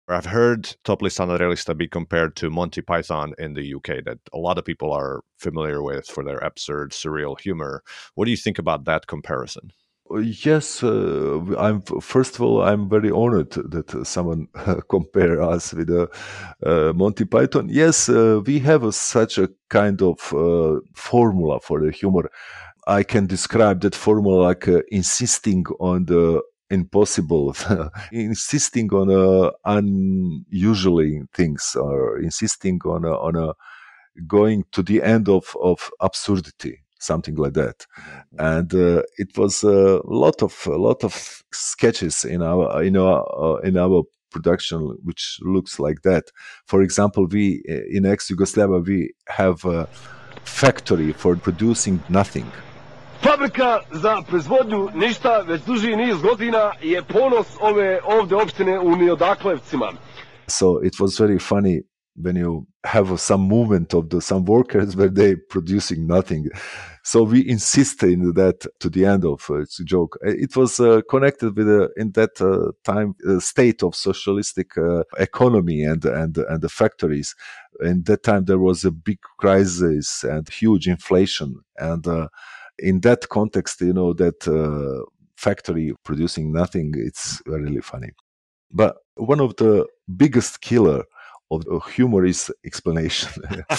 I've heard Top Lista Nadrealista be compared to Monty Python in the UK, that a lot of people are familiar with for their absurd, surreal humor. What do you think about that comparison? Yes, uh, I'm. First of all, I'm very honored that someone compare us with uh, uh Monty Python. Yes, uh, we have such a kind of uh, formula for the humor. I can describe that formula like insisting on the impossible, insisting on unusually things, or insisting on on a going to the end of of absurdity something like that. Mm-hmm. And uh, it was a lot of a lot of sketches in our in our uh, in our production which looks like that. For example, we in ex Yugoslavia we have a factory for producing nothing. Fabrika za proizvodnju ništa već duži niz godina je ponos ove ovde opštine u Niodaklevcima. So it was very funny when you have some movement of the some workers where they producing nothing so we insisted in that to the end of uh, it's a joke. It was uh, connected with uh, in that uh, time uh, state of socialistic uh, economy and and and the factories. In that time there was a big crisis and huge inflation. And in that context you know that factory producing nothing it's really funny. But one of the biggest killer of a humorous explanation.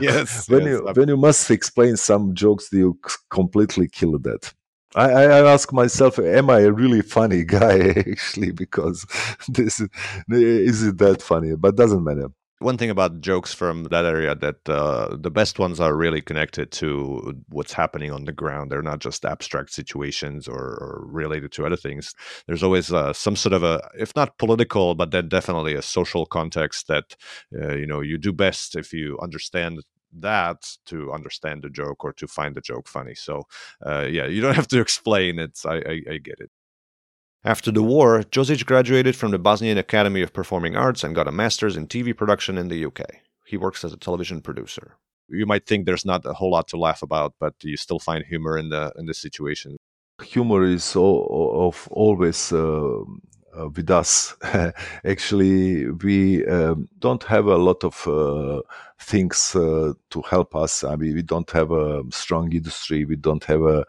yes. when yes, you when you must explain some jokes, you completely kill that. I, I ask myself, am I a really funny guy actually? Because this is it that funny? But doesn't matter one thing about jokes from that area that uh, the best ones are really connected to what's happening on the ground. They're not just abstract situations or, or related to other things. There's always uh, some sort of a, if not political, but then definitely a social context that uh, you know you do best if you understand that to understand the joke or to find the joke funny. So uh, yeah, you don't have to explain it. I, I, I get it. After the war, Đozić graduated from the Bosnian Academy of Performing Arts and got a master's in TV production in the UK. He works as a television producer. You might think there's not a whole lot to laugh about, but you still find humor in the in the situation. Humor is of always uh, uh, with us. Actually, we um, don't have a lot of uh, things uh, to help us. I mean, we don't have a strong industry. We don't have a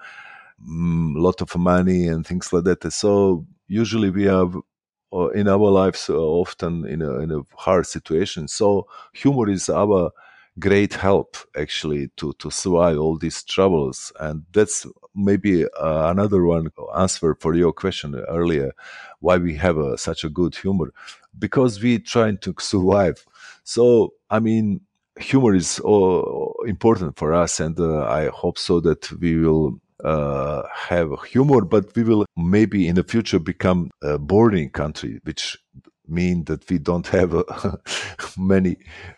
mm, lot of money and things like that. So usually we have uh, in our lives uh, often in a, in a hard situation. So humor is our great help actually to to survive all these troubles and that's maybe uh, another one answer for your question earlier why we have a, such a good humor because we trying to survive so i mean humor is uh, important for us and uh, i hope so that we will uh, have humor but we will maybe in the future become a boring country which mean that we don't have uh, many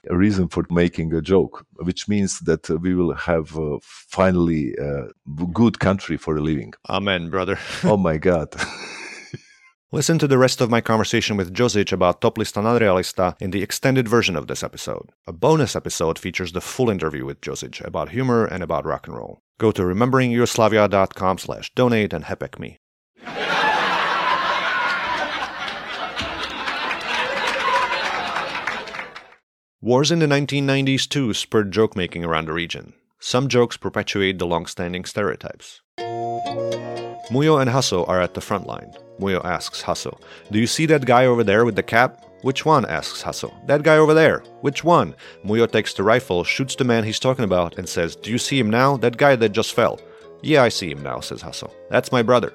reason for making a joke, which means that we will have uh, finally a good country for a living. Amen, brother. oh my God. Listen to the rest of my conversation with Đozić about Toplista Nadrealista in the extended version of this episode. A bonus episode features the full interview with Đozić about humor and about rock and roll. Go to rememberingyugoslavia.com slash donate and hepec me. Wars in the 1990s too spurred joke making around the region. Some jokes perpetuate the long standing stereotypes. Mujo and Haso are at the front line. Mujo asks Haso, Do you see that guy over there with the cap? Which one? asks Haso. That guy over there. Which one? Mujo takes the rifle, shoots the man he's talking about, and says, Do you see him now? That guy that just fell. Yeah, I see him now, says Haso. That's my brother.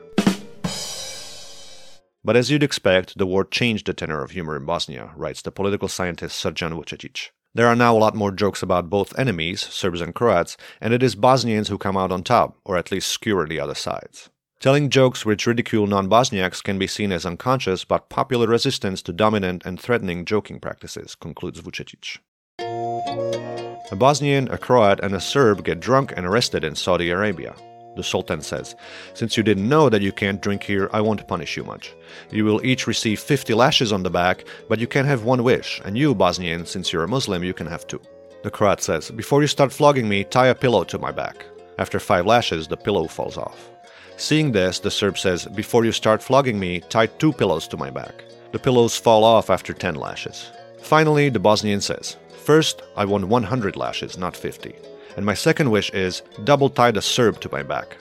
But as you'd expect, the war changed the tenor of humor in Bosnia, writes the political scientist Srđan Vučetić. There are now a lot more jokes about both enemies, Serbs and Croats, and it is Bosnians who come out on top, or at least skewer the other sides. Telling jokes which ridicule non Bosniaks can be seen as unconscious but popular resistance to dominant and threatening joking practices, concludes Vučetić. A Bosnian, a Croat, and a Serb get drunk and arrested in Saudi Arabia. The Sultan says, Since you didn't know that you can't drink here, I won't punish you much. You will each receive 50 lashes on the back, but you can have one wish, and you, Bosnian, since you're a Muslim, you can have two. The Croat says, Before you start flogging me, tie a pillow to my back. After five lashes, the pillow falls off. Seeing this, the Serb says, Before you start flogging me, tie two pillows to my back. The pillows fall off after 10 lashes. Finally, the Bosnian says, First, I want 100 lashes, not 50 and my second wish is double tie the Serb to my back.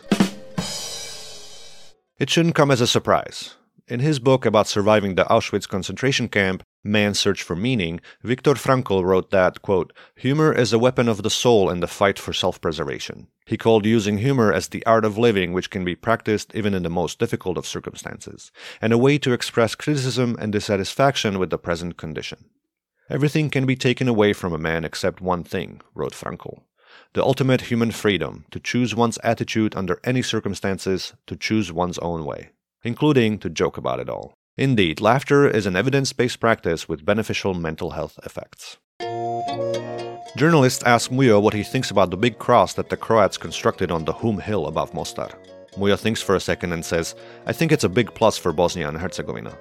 It shouldn't come as a surprise. In his book about surviving the Auschwitz concentration camp, Man's Search for Meaning, Viktor Frankl wrote that, quote, humor is a weapon of the soul in the fight for self preservation. He called using humor as the art of living which can be practiced even in the most difficult of circumstances, and a way to express criticism and dissatisfaction with the present condition. Everything can be taken away from a man except one thing, wrote Frankl the ultimate human freedom to choose one's attitude under any circumstances, to choose one's own way, including to joke about it all. Indeed, laughter is an evidence based practice with beneficial mental health effects. Journalists ask Mujo what he thinks about the big cross that the Croats constructed on the Hum Hill above Mostar. Mujo thinks for a second and says, I think it's a big plus for Bosnia and Herzegovina.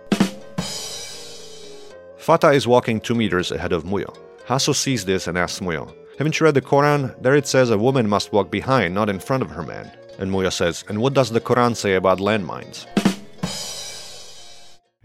Fata is walking two meters ahead of Mujo. Haso sees this and asks Mujo, haven't you read the Quran? There it says a woman must walk behind, not in front of her man. And Mujo says, And what does the Quran say about landmines?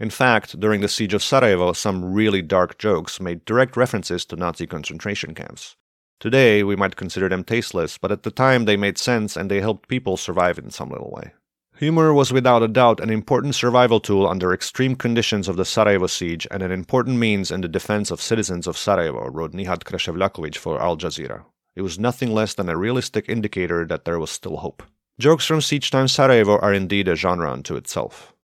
In fact, during the siege of Sarajevo, some really dark jokes made direct references to Nazi concentration camps. Today, we might consider them tasteless, but at the time they made sense and they helped people survive in some little way. Humor was without a doubt an important survival tool under extreme conditions of the Sarajevo siege and an important means in the defense of citizens of Sarajevo, wrote Nihad Kreševljaković for Al Jazeera. It was nothing less than a realistic indicator that there was still hope. Jokes from siege time Sarajevo are indeed a genre unto itself.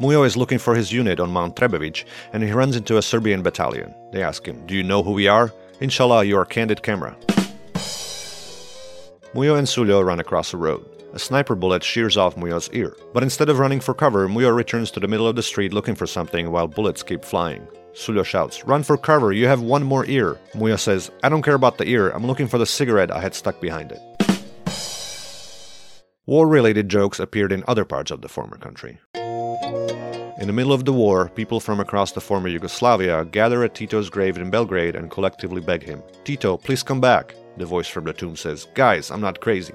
Mujo is looking for his unit on Mount Trebević and he runs into a Serbian battalion. They ask him, Do you know who we are? Inshallah, you are candid camera. Mujo and Suljo run across a road. A sniper bullet shears off Mujo's ear. But instead of running for cover, Mujo returns to the middle of the street looking for something while bullets keep flying. Suljo shouts, Run for cover, you have one more ear. Mujo says, I don't care about the ear, I'm looking for the cigarette I had stuck behind it. War related jokes appeared in other parts of the former country. In the middle of the war, people from across the former Yugoslavia gather at Tito's grave in Belgrade and collectively beg him, Tito, please come back. The voice from the tomb says, Guys, I'm not crazy.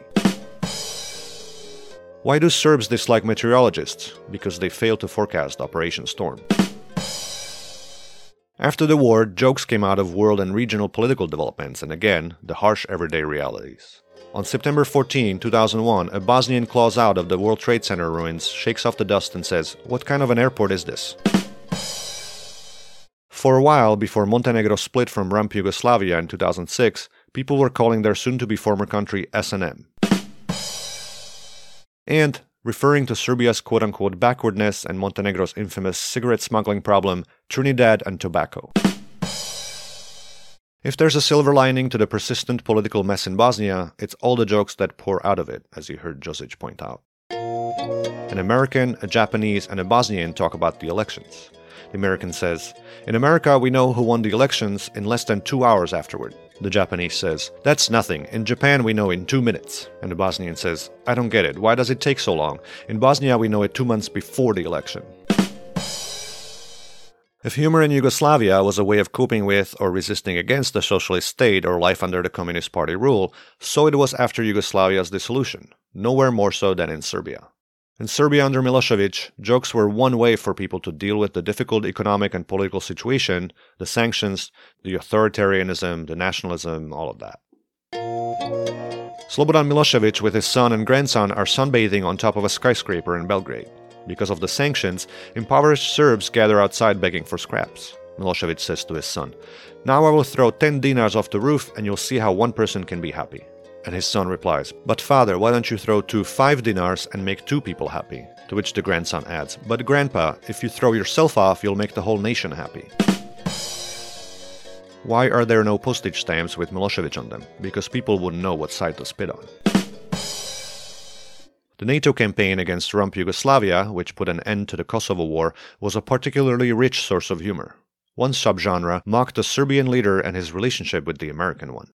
Why do Serbs dislike meteorologists? Because they fail to forecast Operation Storm. After the war, jokes came out of world and regional political developments and again, the harsh everyday realities. On September 14, 2001, a Bosnian claws out of the World Trade Center ruins, shakes off the dust, and says, What kind of an airport is this? For a while, before Montenegro split from rump Yugoslavia in 2006, people were calling their soon to be former country SNM and referring to Serbia's quote unquote backwardness and Montenegro's infamous cigarette smuggling problem, Trinidad and Tobacco. If there's a silver lining to the persistent political mess in Bosnia, it's all the jokes that pour out of it, as you heard Đozić point out. An American, a Japanese, and a Bosnian talk about the elections. The American says, In America, we know who won the elections in less than two hours afterward. The Japanese says, That's nothing. In Japan, we know in two minutes. And the Bosnian says, I don't get it. Why does it take so long? In Bosnia, we know it two months before the election. If humor in Yugoslavia was a way of coping with or resisting against the socialist state or life under the Communist Party rule, so it was after Yugoslavia's dissolution, nowhere more so than in Serbia. In Serbia under Milosevic, jokes were one way for people to deal with the difficult economic and political situation, the sanctions, the authoritarianism, the nationalism, all of that. Slobodan Milosevic with his son and grandson are sunbathing on top of a skyscraper in Belgrade. Because of the sanctions, impoverished Serbs gather outside begging for scraps. Milosevic says to his son, Now I will throw 10 dinars off the roof and you'll see how one person can be happy. And his son replies, But father, why don't you throw two five dinars and make two people happy? To which the grandson adds, But grandpa, if you throw yourself off, you'll make the whole nation happy. Why are there no postage stamps with Milosevic on them? Because people wouldn't know what side to spit on. The NATO campaign against rump Yugoslavia, which put an end to the Kosovo War, was a particularly rich source of humor. One subgenre mocked the Serbian leader and his relationship with the American one.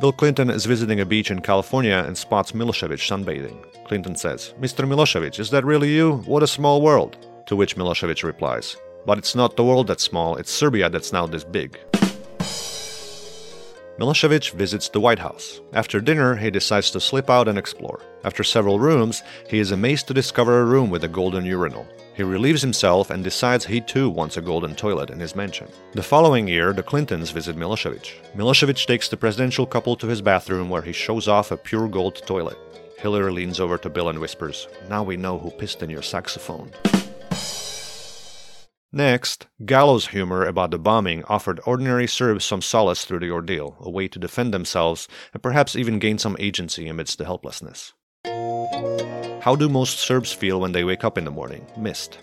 Bill Clinton is visiting a beach in California and spots Milosevic sunbathing. Clinton says, Mr. Milosevic, is that really you? What a small world. To which Milosevic replies, But it's not the world that's small, it's Serbia that's now this big. Milosevic visits the White House. After dinner, he decides to slip out and explore. After several rooms, he is amazed to discover a room with a golden urinal. He relieves himself and decides he too wants a golden toilet in his mansion. The following year, the Clintons visit Milosevic. Milosevic takes the presidential couple to his bathroom where he shows off a pure gold toilet. Hillary leans over to Bill and whispers, Now we know who pissed in your saxophone. Next, gallows humor about the bombing offered ordinary Serbs some solace through the ordeal, a way to defend themselves and perhaps even gain some agency amidst the helplessness. How do most Serbs feel when they wake up in the morning? Mist.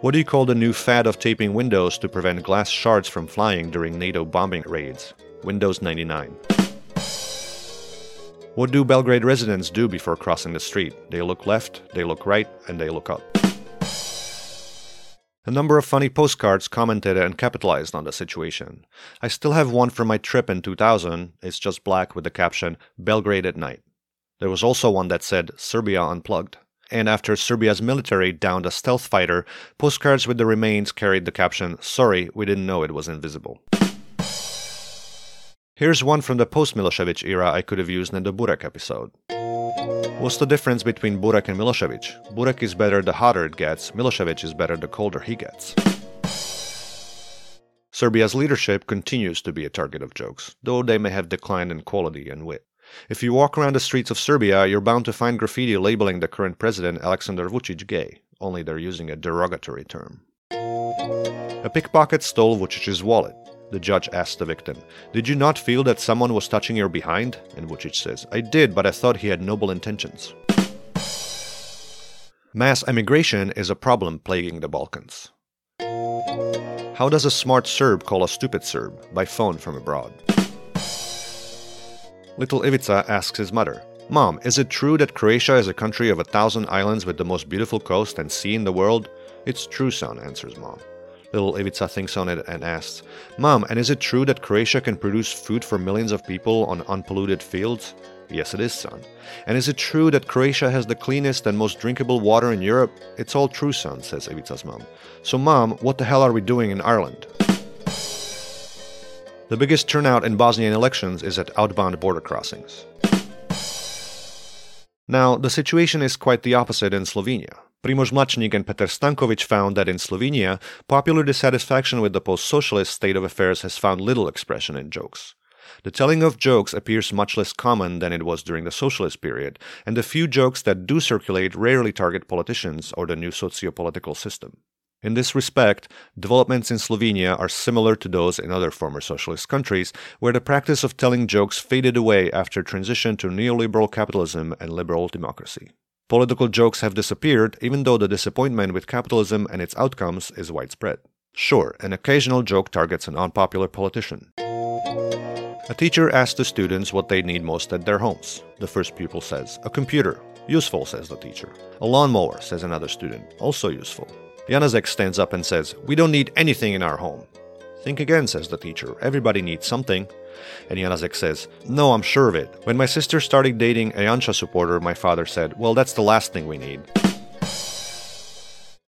What do you call the new fad of taping windows to prevent glass shards from flying during NATO bombing raids? Windows 99. What do Belgrade residents do before crossing the street? They look left, they look right, and they look up. A number of funny postcards commented and capitalized on the situation. I still have one from my trip in 2000. It's just black with the caption, Belgrade at night. There was also one that said, Serbia unplugged. And after Serbia's military downed a stealth fighter, postcards with the remains carried the caption, Sorry, we didn't know it was invisible. Here's one from the post Milosevic era I could have used in the Burek episode. What's the difference between Burek and Milosevic? Burek is better the hotter it gets, Milosevic is better the colder he gets. Serbia's leadership continues to be a target of jokes, though they may have declined in quality and wit. If you walk around the streets of Serbia, you're bound to find graffiti labeling the current president Aleksandar Vucic gay, only they're using a derogatory term. A pickpocket stole Vucic's wallet. The judge asked the victim, Did you not feel that someone was touching your behind? And Vucic says, I did, but I thought he had noble intentions. Mass emigration is a problem plaguing the Balkans. How does a smart Serb call a stupid Serb? By phone from abroad. Little Ivica asks his mother, Mom, is it true that Croatia is a country of a thousand islands with the most beautiful coast and sea in the world? It's true, son, answers mom. Little Ivica thinks on it and asks, Mom, and is it true that Croatia can produce food for millions of people on unpolluted fields? Yes, it is, son. And is it true that Croatia has the cleanest and most drinkable water in Europe? It's all true, son, says Ivica's mom. So, mom, what the hell are we doing in Ireland? The biggest turnout in Bosnian elections is at outbound border crossings. Now, the situation is quite the opposite in Slovenia. Primož Mlačnik and Peter Stankovic found that in Slovenia, popular dissatisfaction with the post socialist state of affairs has found little expression in jokes. The telling of jokes appears much less common than it was during the socialist period, and the few jokes that do circulate rarely target politicians or the new socio political system. In this respect, developments in Slovenia are similar to those in other former socialist countries, where the practice of telling jokes faded away after transition to neoliberal capitalism and liberal democracy. Political jokes have disappeared, even though the disappointment with capitalism and its outcomes is widespread. Sure, an occasional joke targets an unpopular politician. A teacher asks the students what they need most at their homes. The first pupil says, A computer. Useful, says the teacher. A lawnmower, says another student. Also useful. Janezek stands up and says, We don't need anything in our home. Think again, says the teacher. Everybody needs something. And Janezek says, No, I'm sure of it. When my sister started dating a Janša supporter, my father said, Well, that's the last thing we need.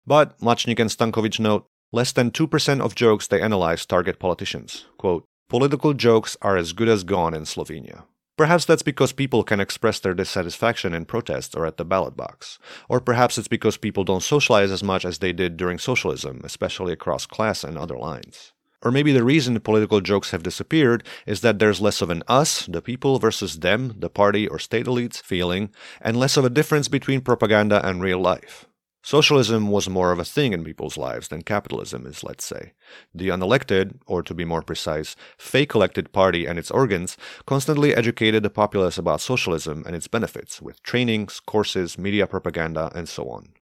But, Mlačnik and Stankovic note, less than 2% of jokes they analyze target politicians. Quote, Political jokes are as good as gone in Slovenia. Perhaps that's because people can express their dissatisfaction in protests or at the ballot box. Or perhaps it's because people don't socialize as much as they did during socialism, especially across class and other lines. Or maybe the reason political jokes have disappeared is that there's less of an us, the people, versus them, the party or state elites, feeling, and less of a difference between propaganda and real life. Socialism was more of a thing in people's lives than capitalism is, let's say. The unelected, or to be more precise, fake elected party and its organs constantly educated the populace about socialism and its benefits with trainings, courses, media propaganda, and so on.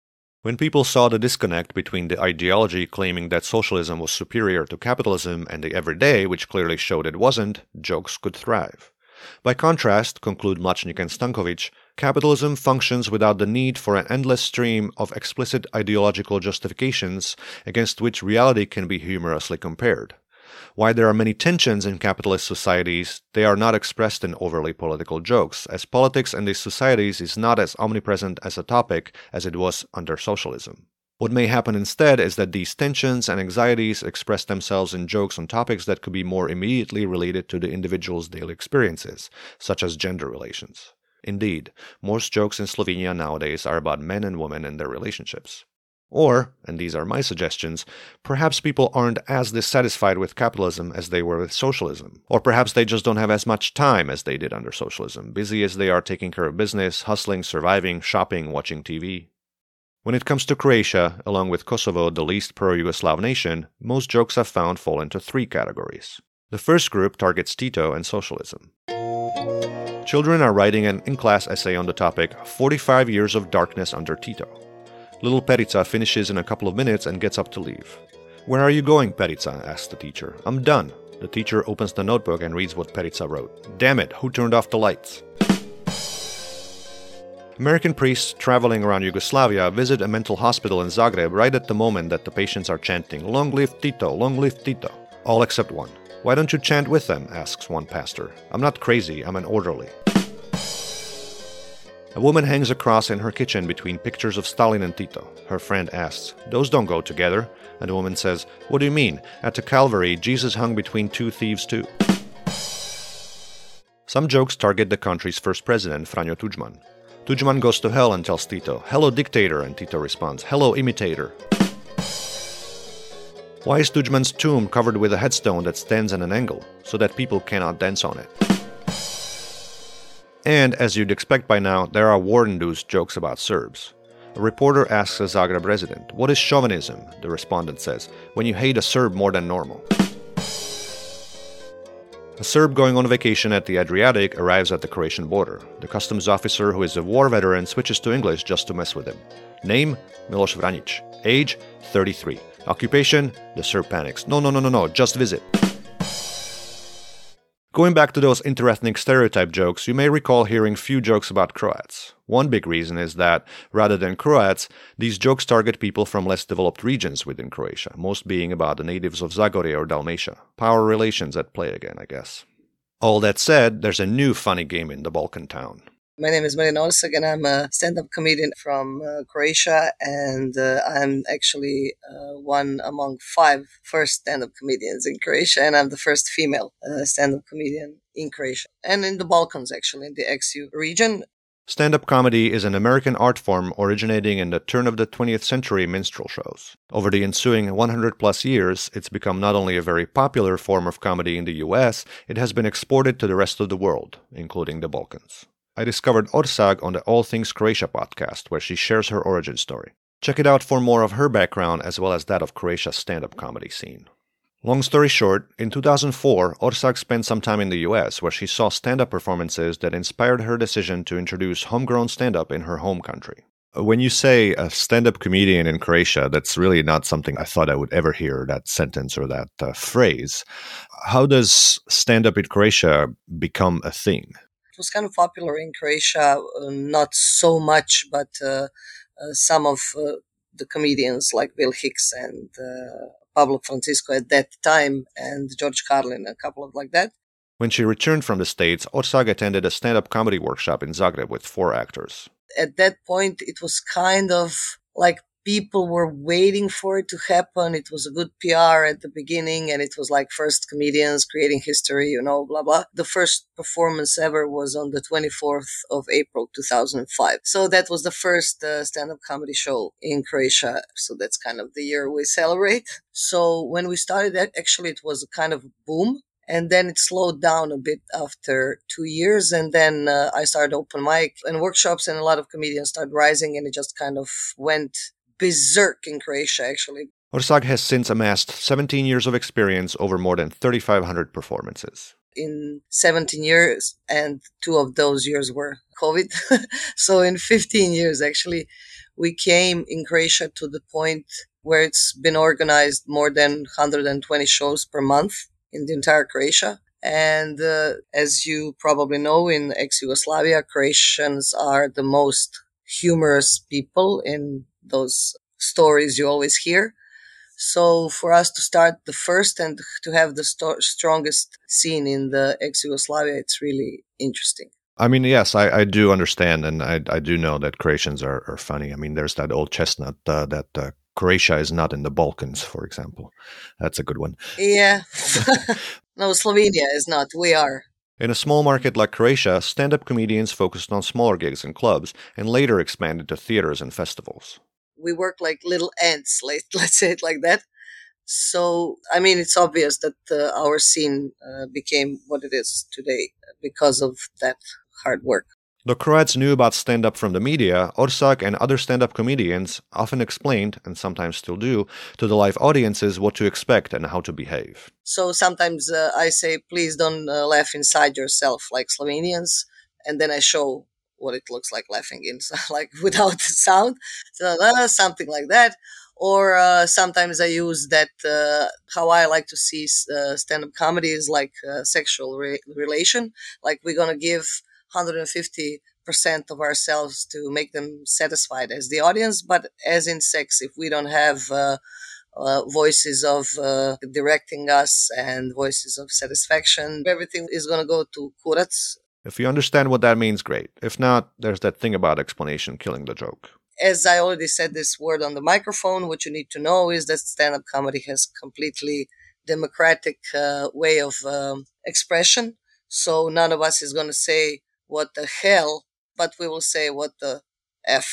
When people saw the disconnect between the ideology claiming that socialism was superior to capitalism and the everyday, which clearly showed it wasn't, jokes could thrive. By contrast, conclude Mlačnik and Stankovic, capitalism functions without the need for an endless stream of explicit ideological justifications against which reality can be humorously compared. While there are many tensions in capitalist societies, they are not expressed in overly political jokes, as politics in these societies is not as omnipresent as a topic as it was under socialism. What may happen instead is that these tensions and anxieties express themselves in jokes on topics that could be more immediately related to the individual's daily experiences, such as gender relations. Indeed, most jokes in Slovenia nowadays are about men and women and their relationships. Or, and these are my suggestions, perhaps people aren't as dissatisfied with capitalism as they were with socialism. Or perhaps they just don't have as much time as they did under socialism, busy as they are taking care of business, hustling, surviving, shopping, watching TV. When it comes to Croatia, along with Kosovo, the least pro Yugoslav nation, most jokes I've found fall into three categories. The first group targets Tito and socialism. Children are writing an in class essay on the topic 45 Years of Darkness Under Tito. Little Perica finishes in a couple of minutes and gets up to leave. Where are you going, Perica? asks the teacher. I'm done. The teacher opens the notebook and reads what Perica wrote. Damn it, who turned off the lights? American priests traveling around Yugoslavia visit a mental hospital in Zagreb right at the moment that the patients are chanting, Long live Tito, long live Tito. All except one. Why don't you chant with them? asks one pastor. I'm not crazy, I'm an orderly. A woman hangs a cross in her kitchen between pictures of Stalin and Tito. Her friend asks, Those don't go together. And the woman says, What do you mean? At the Calvary, Jesus hung between two thieves too. Some jokes target the country's first president, Franjo Tudjman. Tudjman goes to hell and tells Tito, Hello, dictator, and Tito responds, Hello, imitator. Why is Tudjman's tomb covered with a headstone that stands at an angle, so that people cannot dance on it? And, as you'd expect by now, there are war induced jokes about Serbs. A reporter asks a Zagreb resident, What is chauvinism? The respondent says, When you hate a Serb more than normal. A Serb going on vacation at the Adriatic arrives at the Croatian border. The customs officer, who is a war veteran, switches to English just to mess with him. Name Milos Vranić. Age 33. Occupation The Serb panics. No, no, no, no, no, just visit. Going back to those interethnic stereotype jokes, you may recall hearing few jokes about Croats. One big reason is that, rather than Croats, these jokes target people from less developed regions within Croatia, most being about the natives of Zagorje or Dalmatia. Power relations at play again, I guess. All that said, there's a new funny game in the Balkan town. My name is Marina Orsag, and I'm a stand-up comedian from uh, Croatia, and uh, I'm actually uh, one among five first stand-up comedians in Croatia, and I'm the first female uh, stand-up comedian in Croatia and in the Balkans, actually, in the ex-YU region. Stand up comedy is an American art form originating in the turn of the 20th century minstrel shows. Over the ensuing 100 plus years, it's become not only a very popular form of comedy in the US, it has been exported to the rest of the world, including the Balkans. I discovered Orsag on the All Things Croatia podcast, where she shares her origin story. Check it out for more of her background as well as that of Croatia's stand up comedy scene. Long story short, in 2004, Orsag spent some time in the US where she saw stand up performances that inspired her decision to introduce homegrown stand up in her home country. When you say a stand up comedian in Croatia, that's really not something I thought I would ever hear that sentence or that uh, phrase. How does stand up in Croatia become a thing? It was kind of popular in Croatia, uh, not so much, but uh, uh some of uh, the comedians like Bill Hicks and uh, Pablo Francisco at that time and George Carlin, a couple of like that. When she returned from the States, Orsag attended a stand up comedy workshop in Zagreb with four actors. At that point, it was kind of like people were waiting for it to happen. It was a good PR at the beginning and it was like first comedians creating history, you know, blah, blah. The first performance ever was on the 24th of April, 2005. So that was the first uh, stand up comedy show in Croatia. So that's kind of the year we celebrate. So when we started that, actually it was a kind of boom and then it slowed down a bit after two years and then uh, i started open mic and workshops and a lot of comedians started rising and it just kind of went berserk in Croatia, actually. Orsag has since amassed 17 years of experience over more than 3,500 performances. In 17 years, and two of those years were COVID. so, in 15 years, actually, we came in Croatia to the point where it's been organized more than 120 shows per month in the entire Croatia. And uh, as you probably know, in ex Yugoslavia, Croatians are the most humorous people in those stories you always hear. So for us to start the first and to have the sto- strongest scene in the ex Yugoslavia, it's really interesting. I mean, yes, I, I do understand, and I, I do know that Croatians are, are funny. I mean, there's that old chestnut uh, that uh, Croatia is not in the Balkans, for example. That's a good one. Yeah. no, Slovenia is not. We are. In a small market like Croatia, stand up comedians focused on smaller gigs and clubs and later expanded to theaters and festivals we work like little ants, let, let's say it like that. So, I mean, it's obvious that uh, our scene uh, became what it is today because of that hard work. The Croats knew about stand up from the media, Orsag and other stand up comedians often explained, and sometimes still do, to the live audiences what to expect and how to behave. So sometimes uh, I say, please don't uh, laugh inside yourself like Slovenians, and then I show what it looks like laughing in, like without sound, so, uh, something like that. Or uh, sometimes I use that. Uh, how I like to see uh, stand-up comedy is like sexual re- relation. Like we're gonna give 150 percent of ourselves to make them satisfied as the audience, but as in sex, if we don't have uh, uh, voices of uh, directing us and voices of satisfaction. Everything is going to go to kurats if you understand what that means, great. If not, there's that thing about explanation killing the joke. As I already said this word on the microphone, what you need to know is that stand-up comedy has completely democratic uh, way of um, expression. So none of us is going to say what the hell, but we will say what the f.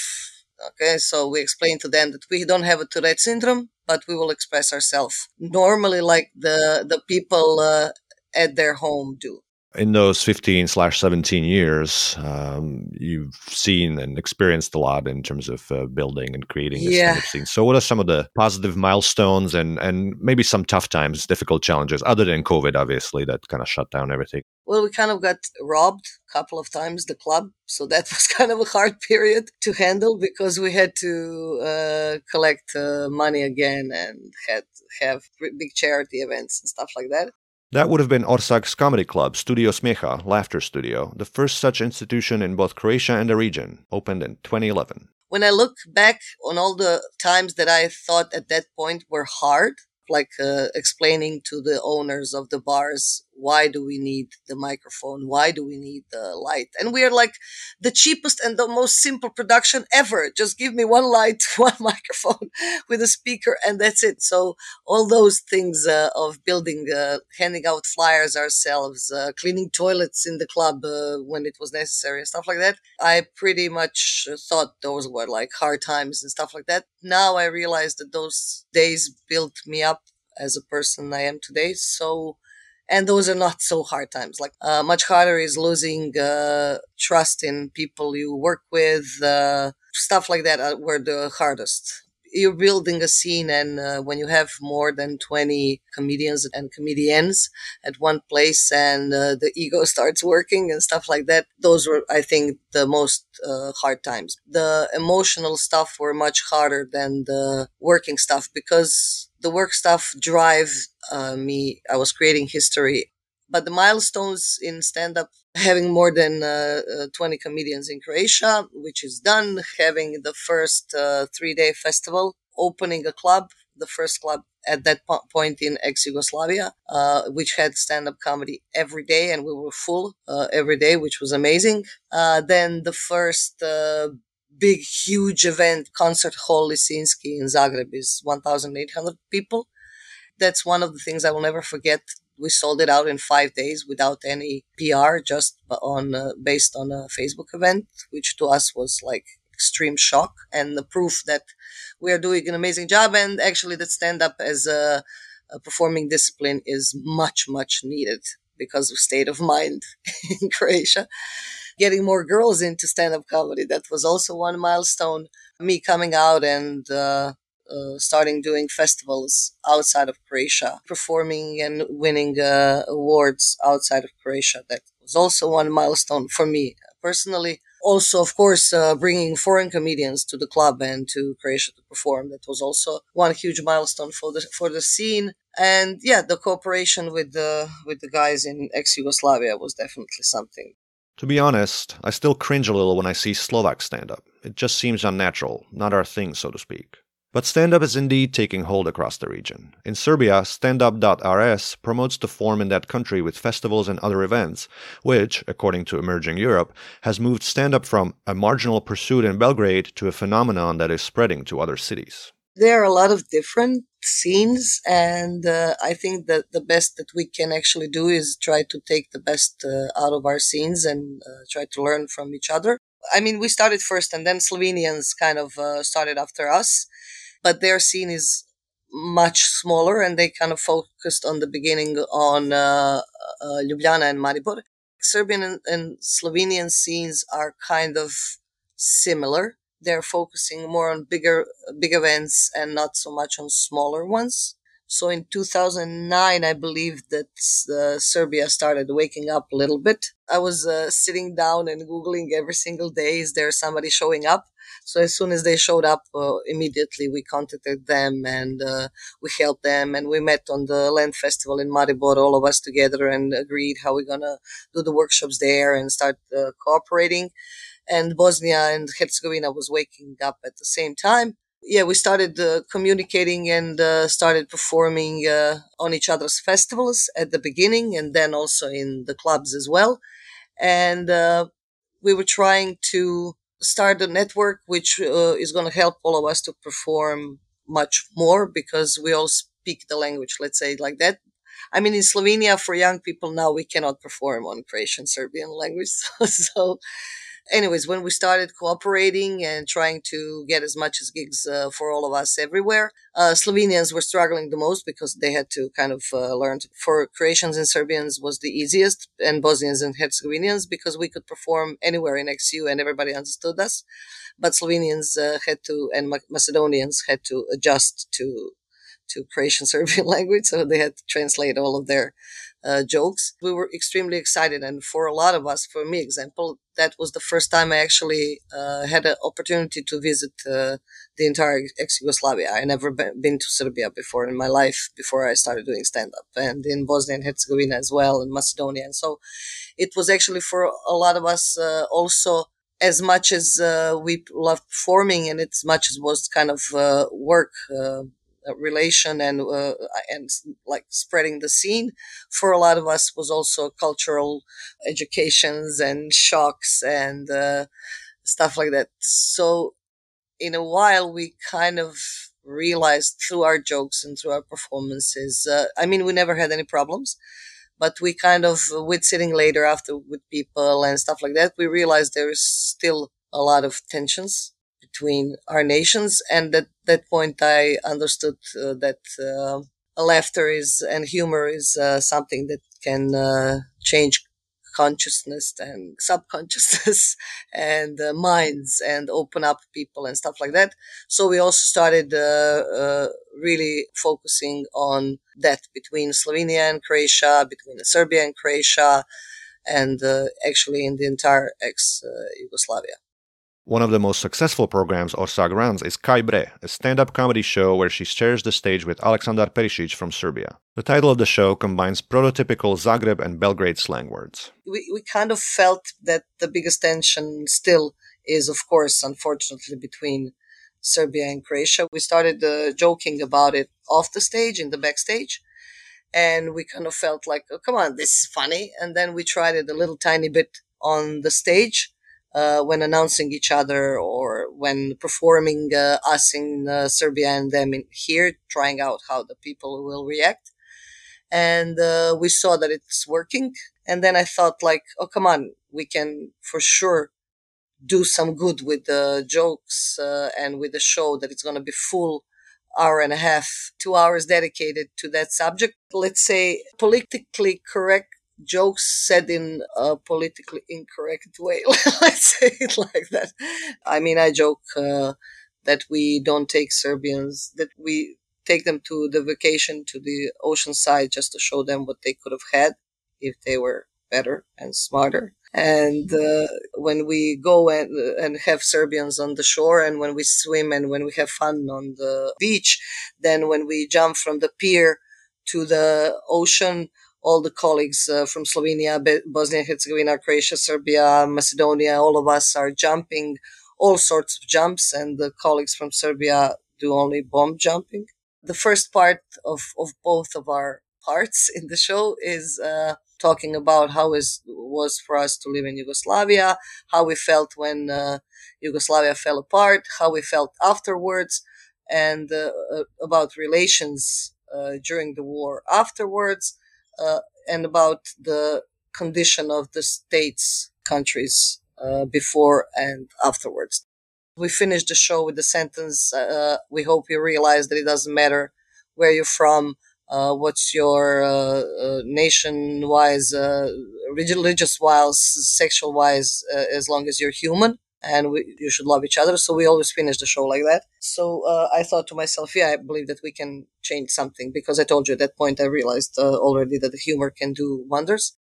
Okay, so we explain to them that we don't have a Tourette syndrome, but we will express ourselves normally like the the people uh, at their home do in those 15 slash 17 years, um, you've seen and experienced a lot in terms of uh, building and creating this yeah. kind of scene. So, what are some of the positive milestones and, and maybe some tough times, difficult challenges, other than COVID, obviously, that kind of shut down everything? Well, we kind of got robbed a couple of times, the club. So, that was kind of a hard period to handle because we had to uh, collect uh, money again and had have big charity events and stuff like that. That would have been Orsag's comedy club, Studio Smijeha, Laughter Studio, the first such institution in both Croatia and the region, opened in 2011. When I look back on all the times that I thought at that point were hard, like uh, explaining to the owners of the bars why do we need the microphone? Why do we need the light? And we are like the cheapest and the most simple production ever. Just give me one light, one microphone with a speaker, and that's it. So all those things uh, of building, uh, handing out flyers ourselves, uh, cleaning toilets in the club uh, when it was necessary, and stuff like that. I pretty much thought those were like hard times and stuff like that. Now I realize that those days built me up as a person I am today. So and those are not so hard times. Like uh, much harder is losing uh, trust in people you work with uh, stuff like that uh, were the hardest. You're building a scene and uh, when you have more than 20 comedians and comedians at one place and uh, the ego starts working and stuff like that those were i think the most hard times. The emotional stuff were much harder than the working stuff because the work stuff drive uh, me i was creating history but the milestones in stand up having more than uh, uh, 20 comedians in Croatia, which is done, having the first uh, three day festival, opening a club, the first club at that po- point in ex Yugoslavia, uh, which had stand up comedy every day, and we were full uh, every day, which was amazing. Uh, then the first big, huge event, Concert Hall Lisinski in Zagreb, is 1,800 people. That's one of the things I will never forget we sold it out in five days without any PR, just on uh, based on a Facebook event, which to us was like extreme shock and the proof that we are doing an amazing job. And actually, that stand up as a, a performing discipline is much much needed because of state of mind in Croatia. Getting more girls into stand up comedy that was also one milestone. Me coming out and uh, uh, starting doing festivals outside of Croatia, performing and winning uh, awards outside of Croatia. That was also one milestone for me personally. Also, of course, uh, bringing foreign comedians to the club and to Croatia to perform. That was also one huge milestone for the for the scene. And yeah, the cooperation with the with the guys in ex Yugoslavia was definitely something. To be honest, I still cringe a little when I see Slovak stand up. It just seems unnatural, not our thing, so to speak. But stand up is indeed taking hold across the region. In Serbia, standup.rs promotes the form in that country with festivals and other events, which, according to Emerging Europe, has moved stand up from a marginal pursuit in Belgrade to a phenomenon that is spreading to other cities. There are a lot of different scenes, and uh, I think that the best that we can actually do is try to take the best uh, out of our scenes and uh, try to learn from each other. I mean, we started first, and then Slovenians kind of uh, started after us but their scene is much smaller and they kind of focused on the beginning on uh, Ljubljana and Maribor. Serbian and, and Slovenian scenes are kind of similar. They're focusing more on bigger big events and not so much on smaller ones. So in 2009, I believe that uh, Serbia started waking up a little bit. I was uh, sitting down and Googling every single day, is there somebody showing up? So as soon as they showed up, uh, immediately we contacted them and uh, we helped them and we met on the land festival in Maribor, all of us together and agreed how we're to do the workshops there and start uh, cooperating. And Bosnia and Herzegovina was waking up at the same time yeah, we started uh, communicating and uh, started performing uh, on each other's festivals at the beginning and then also in the clubs as well. And we were trying to start a network which uh, is going to help all of us to perform much more because we all speak the language, let's say like that. I mean, in Slovenia, for young people now, we cannot perform on Croatian Serbian language. so anyways, when we started cooperating and trying to get as much as gigs uh, for all of us everywhere, uh, Slovenians were struggling the most because they had to kind of uh, learn. To, for Croatians and Serbians was the easiest, and Bosnians and Herzegovinians because we could perform anywhere in ex-YU and everybody understood us. But Slovenians uh, had to, and Macedonians had to adjust to to Croatian Serbian language, so they had to translate all of their uh, jokes. We were extremely excited, and for a lot of us, for me, example, that was the first time I actually uh, had an opportunity to visit uh, the entire ex-Yugoslavia. I never been to Serbia before in my life before I started doing stand-up, and in Bosnia and Herzegovina as well, and Macedonia, and so it was actually for a lot of us uh, also as much as uh, we loved performing and as much as was kind of uh, work uh, relation and uh, and like spreading the scene. For a lot of us was also cultural educations and shocks and uh, stuff like that. So in a while we kind of realized through our jokes and through our performances uh, i mean we never had any problems but we kind of with sitting later after with people and stuff like that we realized there is still a lot of tensions between our nations. And at that point, I understood uh, that uh, laughter is and humor is uh, something that can uh, change consciousness and subconsciousness and uh, minds and open up people and stuff like that. So we also started uh, really focusing on that between Slovenia and Croatia, between Serbia and Croatia, and actually in the entire ex Yugoslavia. One of the most successful programs Orsag runs is Kaj Bre, a stand up comedy show where she shares the stage with Aleksandar Perisic from Serbia. The title of the show combines prototypical Zagreb and Belgrade slang words. We, we kind of felt that the biggest tension still is, of course, unfortunately, between Serbia and Croatia. We started uh, joking about it off the stage, in the backstage. And we kind of felt like, oh, come on, this is funny. And then we tried it a little tiny bit on the stage uh, when announcing each other or when performing uh, us in uh, Serbia and them in here, trying out how the people will react. And uh, we saw that it's working. And then I thought, like, oh, come on, we can for sure do some good with the jokes uh, and with the show that it's going to be full hour and a half, two hours dedicated to that subject. Let's say politically correct jokes said in a politically incorrect way. Let's say it like that. I mean, I joke uh, that we don't take Serbians, that we take them to the vacation to the ocean side just to show them what they could have had if they were better and smarter. And uh, when we go and, and have Serbians on the shore, and when we swim, and when we have fun on the beach, then when we jump from the pier to the ocean, all the colleagues uh, from Slovenia, Bosnia and Herzegovina, Croatia, Serbia, Macedonia, all of us are jumping all sorts of jumps, and the colleagues from Serbia do only bomb jumping. The first part of, of both of our parts in the show is uh, talking about how it was for us to live in Yugoslavia, how we felt when uh, Yugoslavia fell apart, how we felt afterwards, and uh, uh about relations uh, during the war afterwards uh, and about the condition of the states, countries uh, before and afterwards. We finished the show with the sentence uh, We hope you realize that it doesn't matter where you're from, uh, what's your uh, uh, nation wise, religious wise, sexual wise, as long as you're human and we, you should love each other. So we always finish the show like that. So uh, I thought to myself, yeah, I believe that we can change something because I told you at that point I realized uh, already that the humor can do wonders.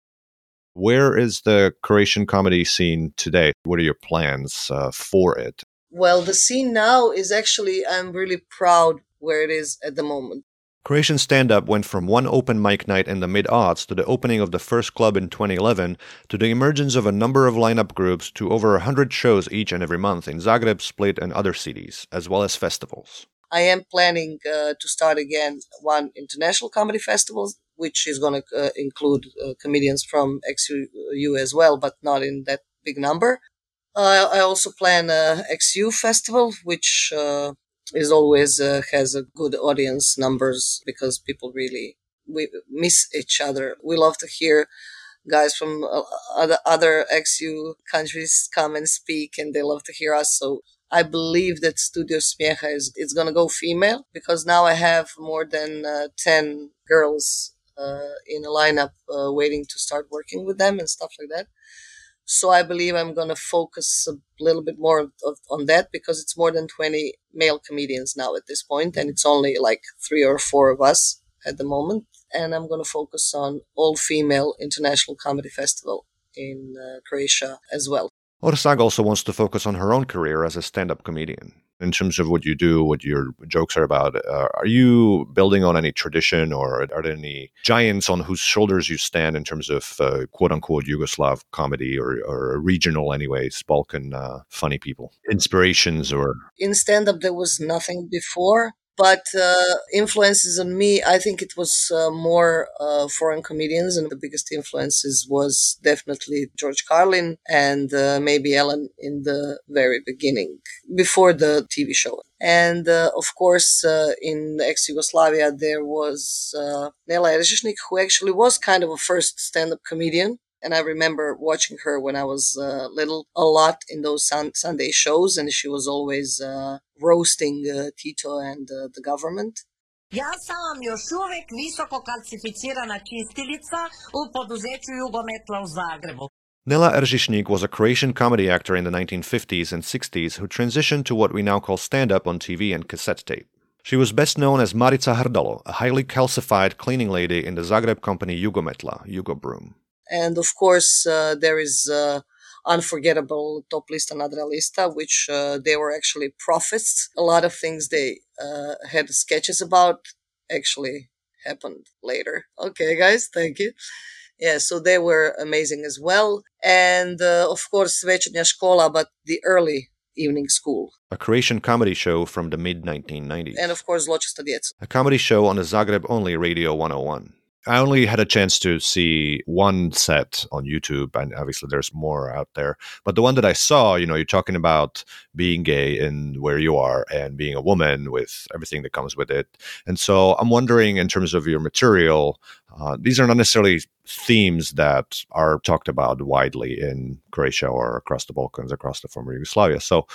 Where is the Croatian comedy scene today? What are your plans uh, for it? Well, the scene now is actually, I'm really proud where it is at the moment. Croatian stand up went from one open mic night in the mid aughts to the opening of the first club in 2011 to the emergence of a number of lineup groups to over 100 shows each and every month in Zagreb, Split, and other cities, as well as festivals. I am planning uh, to start again one international comedy festival, which is going to uh, include uh, comedians from ex-YU as well, but not in that big number. I also plan a ex-YU festival, which uh, is always uh, has a good audience numbers because people really we miss each other. We love to hear guys from uh, other other ex-YU countries come and speak, and they love to hear us. So I believe that Studio Smijeha is it's gonna go female because now I have more than uh, ten girls uh, in a lineup uh, waiting to start working with them and stuff like that. So I believe I'm going to focus a little bit more of, on that because it's more than 20 male comedians now at this point, and it's only like three or four of us at the moment. And I'm going to focus on all female international comedy festival in uh, Croatia as well. Orsag also wants to focus on her own career as a stand up comedian in terms of what you do, what your jokes are about. Uh, are you building on any tradition, or are there any giants on whose shoulders you stand in terms of uh, quote unquote Yugoslav comedy or, or regional, anyways, Balkan uh, funny people? Inspirations or. In stand up, there was nothing before. But uh, influences on me, I think it was uh, more uh, foreign comedians, and the biggest influences was definitely George Carlin and uh, maybe Ellen in the very beginning, before the TV show. And uh, of course, uh, in ex Yugoslavia, there was Nela Eržišnik, who actually was kind of a first stand up comedian and I remember watching her when I was uh, little a lot in those sun- Sunday shows, and she was always uh, roasting uh, Tito and uh, the government. Ja sam još uvek visoko kalcificirana čistilica u poduzeću Jugometla u Zagrebu. Nela Eržišnik was a Croatian comedy actor in the 1950s and 60s who transitioned to what we now call stand up on TV and cassette tape. She was best known as Marica Hrdalo, a highly calcified cleaning lady in the Zagreb company Jugometla, Jugobroom. And of course, uh, there is uh, unforgettable Top Lista Nadrealista, which uh, they were actually prophets. A lot of things they uh, had sketches about actually happened later. Okay, guys, thank you. Yeah, so they were amazing as well. And uh, of course, Večernja škola, but the early evening school. A Croatian comedy show from the mid 1990s. And of course, Zločesta djeca. A comedy show on the Zagreb only Radio 101. I only had a chance to see one set on YouTube, and obviously there's more out there. But the one that I saw, you know, you're talking about being gay in where you are and being a woman with everything that comes with it. And so I'm wondering, in terms of your material, uh, these are not necessarily themes that are talked about widely in Croatia or across the Balkans, across the former Yugoslavia. So,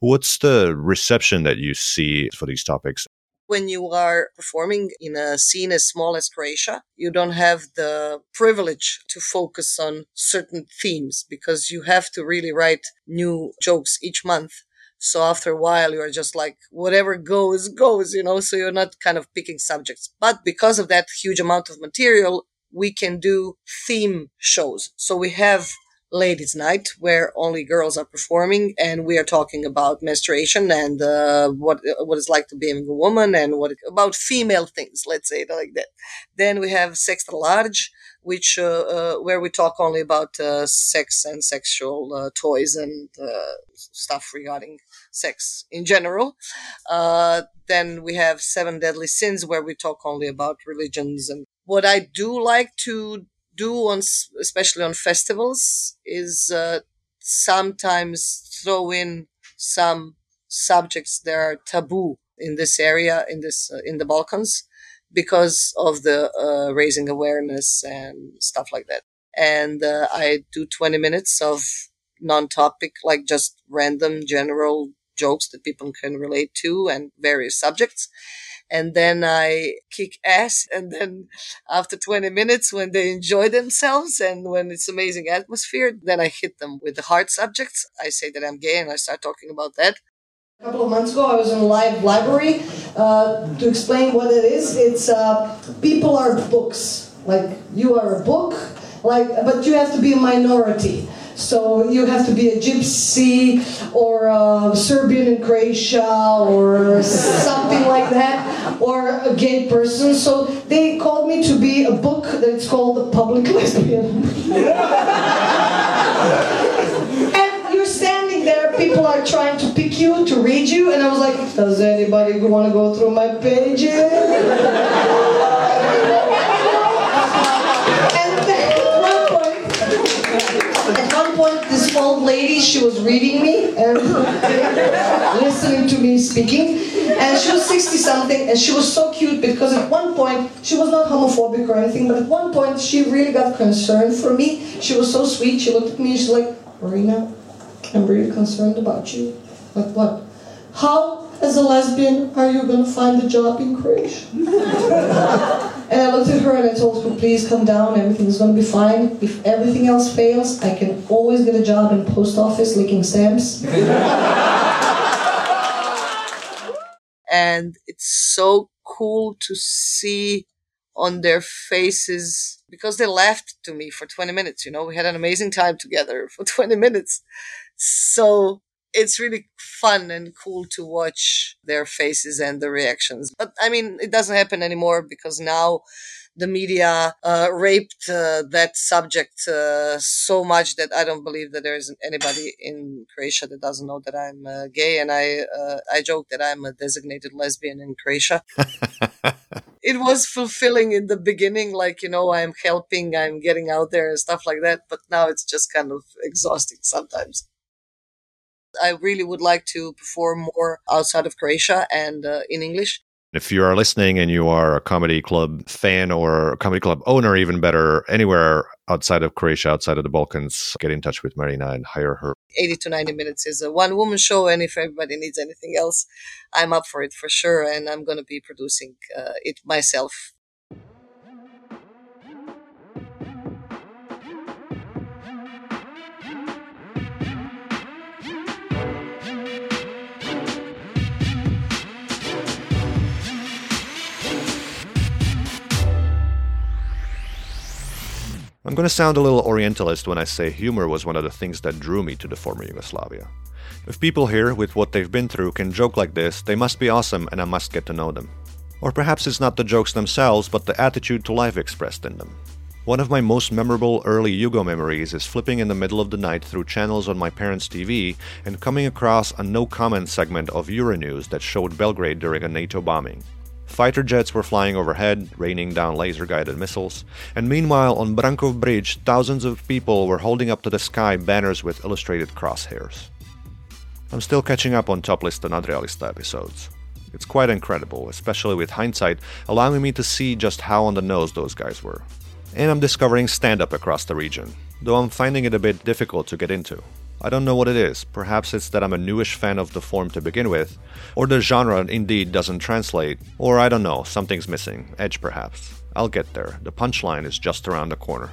what's the reception that you see for these topics? When you are performing in a scene as small as Croatia, you don't have the privilege to focus on certain themes because you have to really write new jokes each month. So after a while, you're just like, whatever goes, goes, you know, so you're not kind of picking subjects. But because of that huge amount of material, we can do theme shows. So we have ladies night where only girls are performing and we are talking about menstruation and uh, what what it's like to be a woman and what about female things let's say like that. Then we have sex large which uh, uh, where we talk only about uh, sex and sexual uh, toys and uh, stuff regarding sex in general. Then we have seven deadly sins where we talk only about religions and what i do like to do on especially on festivals is uh, sometimes throw in some subjects that are taboo in this area in this uh, in the Balkans because of the uh, raising awareness and stuff like that. And uh, I do 20 minutes of non-topic, like just random general jokes that people can relate to and various subjects and then I kick ass. And then after 20 minutes, when they enjoy themselves and when it's amazing atmosphere, then I hit them with the hard subjects. I say that I'm gay and I start talking about that. A couple of months ago, I was in a live library uh, to explain what it is. It's uh, people are books. Like you are a book, like, but you have to be a minority. So you have to be a gypsy or a Serbian in Croatia or something like that, or a gay person. So they called me to be a book that's called The Public Lesbian. and you're standing there, people are trying to pick you, to read you, and I was like, does anybody want to go through my pages? Old lady, she was reading me and listening to me speaking. And she was 60 something and she was so cute because at one point, she was not homophobic or anything, but at one point she really got concerned for me. She was so sweet. She looked at me and she's like, Marina, I'm really concerned about you. Like what? How, as a lesbian, are you going to find a job in Croatia? And I looked at her and I told her, please come down, everything's gonna be fine. If everything else fails, I can always get a job in post office licking stamps. and it's so cool to see on their faces because they laughed to me for 20 minutes, you know, we had an amazing time together for 20 minutes. So it's really fun and cool to watch their faces and the reactions. But I mean, it doesn't happen anymore because now the media uh, raped uh, that subject uh, so much that I don't believe that there isn't anybody in Croatia that doesn't know that I'm uh, gay, and I uh, I joke that I'm a designated lesbian in Croatia. it was fulfilling in the beginning, like you know I'm helping, I'm getting out there and stuff like that, but now it's just kind of exhausting sometimes. I really would like to perform more outside of Croatia and uh, in English. If you are listening and you are a comedy club fan or a comedy club owner, even better, anywhere outside of Croatia, outside of the Balkans, get in touch with Marina and hire her. 80 to 90 minutes is a one woman show. And if everybody needs anything else, I'm up for it for sure. And I'm going to be producing uh, it myself I'm going to sound a little Orientalist when I say humor was one of the things that drew me to the former Yugoslavia. If people here, with what they've been through, can joke like this, they must be awesome and I must get to know them. Or perhaps it's not the jokes themselves, but the attitude to life expressed in them. One of my most memorable early Yugo memories is flipping in the middle of the night through channels on my parents' TV and coming across a no comment segment of Euronews that showed Belgrade during a NATO bombing. Fighter jets were flying overhead, raining down laser guided missiles, and meanwhile on Brankov Bridge, thousands of people were holding up to the sky banners with illustrated crosshairs. I'm still catching up on Top Lista Nadrealista episodes. It's quite incredible, especially with hindsight, allowing me to see just how on the nose those guys were. And I'm discovering stand up across the region, though I'm finding it a bit difficult to get into. I don't know what it is. Perhaps it's that I'm a newish fan of the form to begin with, or the genre indeed doesn't translate, or I don't know, something's missing. Edge perhaps. I'll get there. The punchline is just around the corner.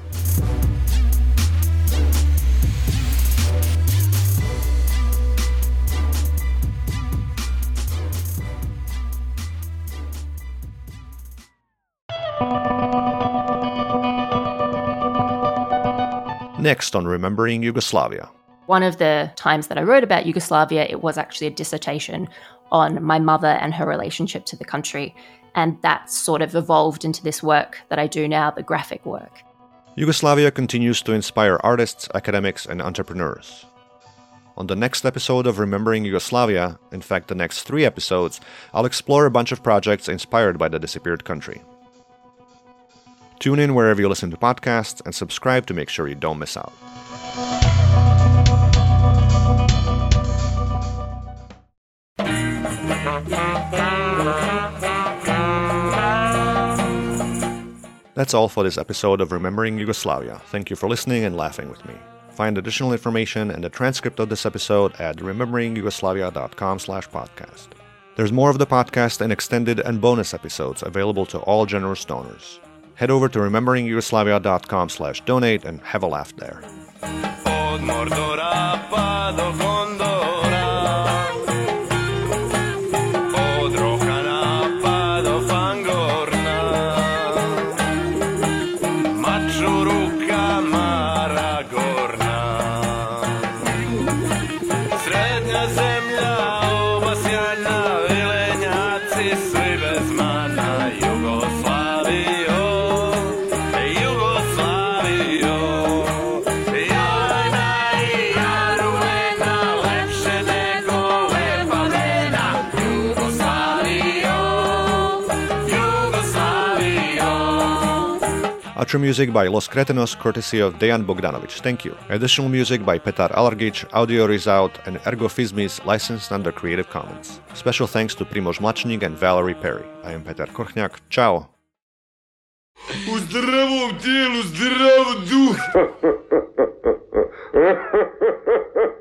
Next on Remembering Yugoslavia. One of the times that I wrote about Yugoslavia, it was actually a dissertation on my mother and her relationship to the country. And that sort of evolved into this work that I do now, the graphic work. Yugoslavia continues to inspire artists, academics, and entrepreneurs. On the next episode of Remembering Yugoslavia, in fact, the next three episodes, I'll explore a bunch of projects inspired by the disappeared country. Tune in wherever you listen to podcasts and subscribe to make sure you don't miss out. That's all for this episode of Remembering Yugoslavia. Thank you for listening and laughing with me. Find additional information and the transcript of this episode at rememberingyugoslavia.com slash podcast. There's more of the podcast and extended and bonus episodes available to all generous donors. Head over to rememberingyugoslavia.com slash donate and have a laugh there. Music by Los Cretinos, courtesy of Dejan Bogdanovic. Thank you. Additional music by Petar Alargic, Audio Result, and Ergo Phizmiz, licensed under Creative Commons. Special thanks to Primož Mlačnik and Valerie Perry. I am Peter Korchnak. Ciao. U zdravom tijelu, zdrav duh!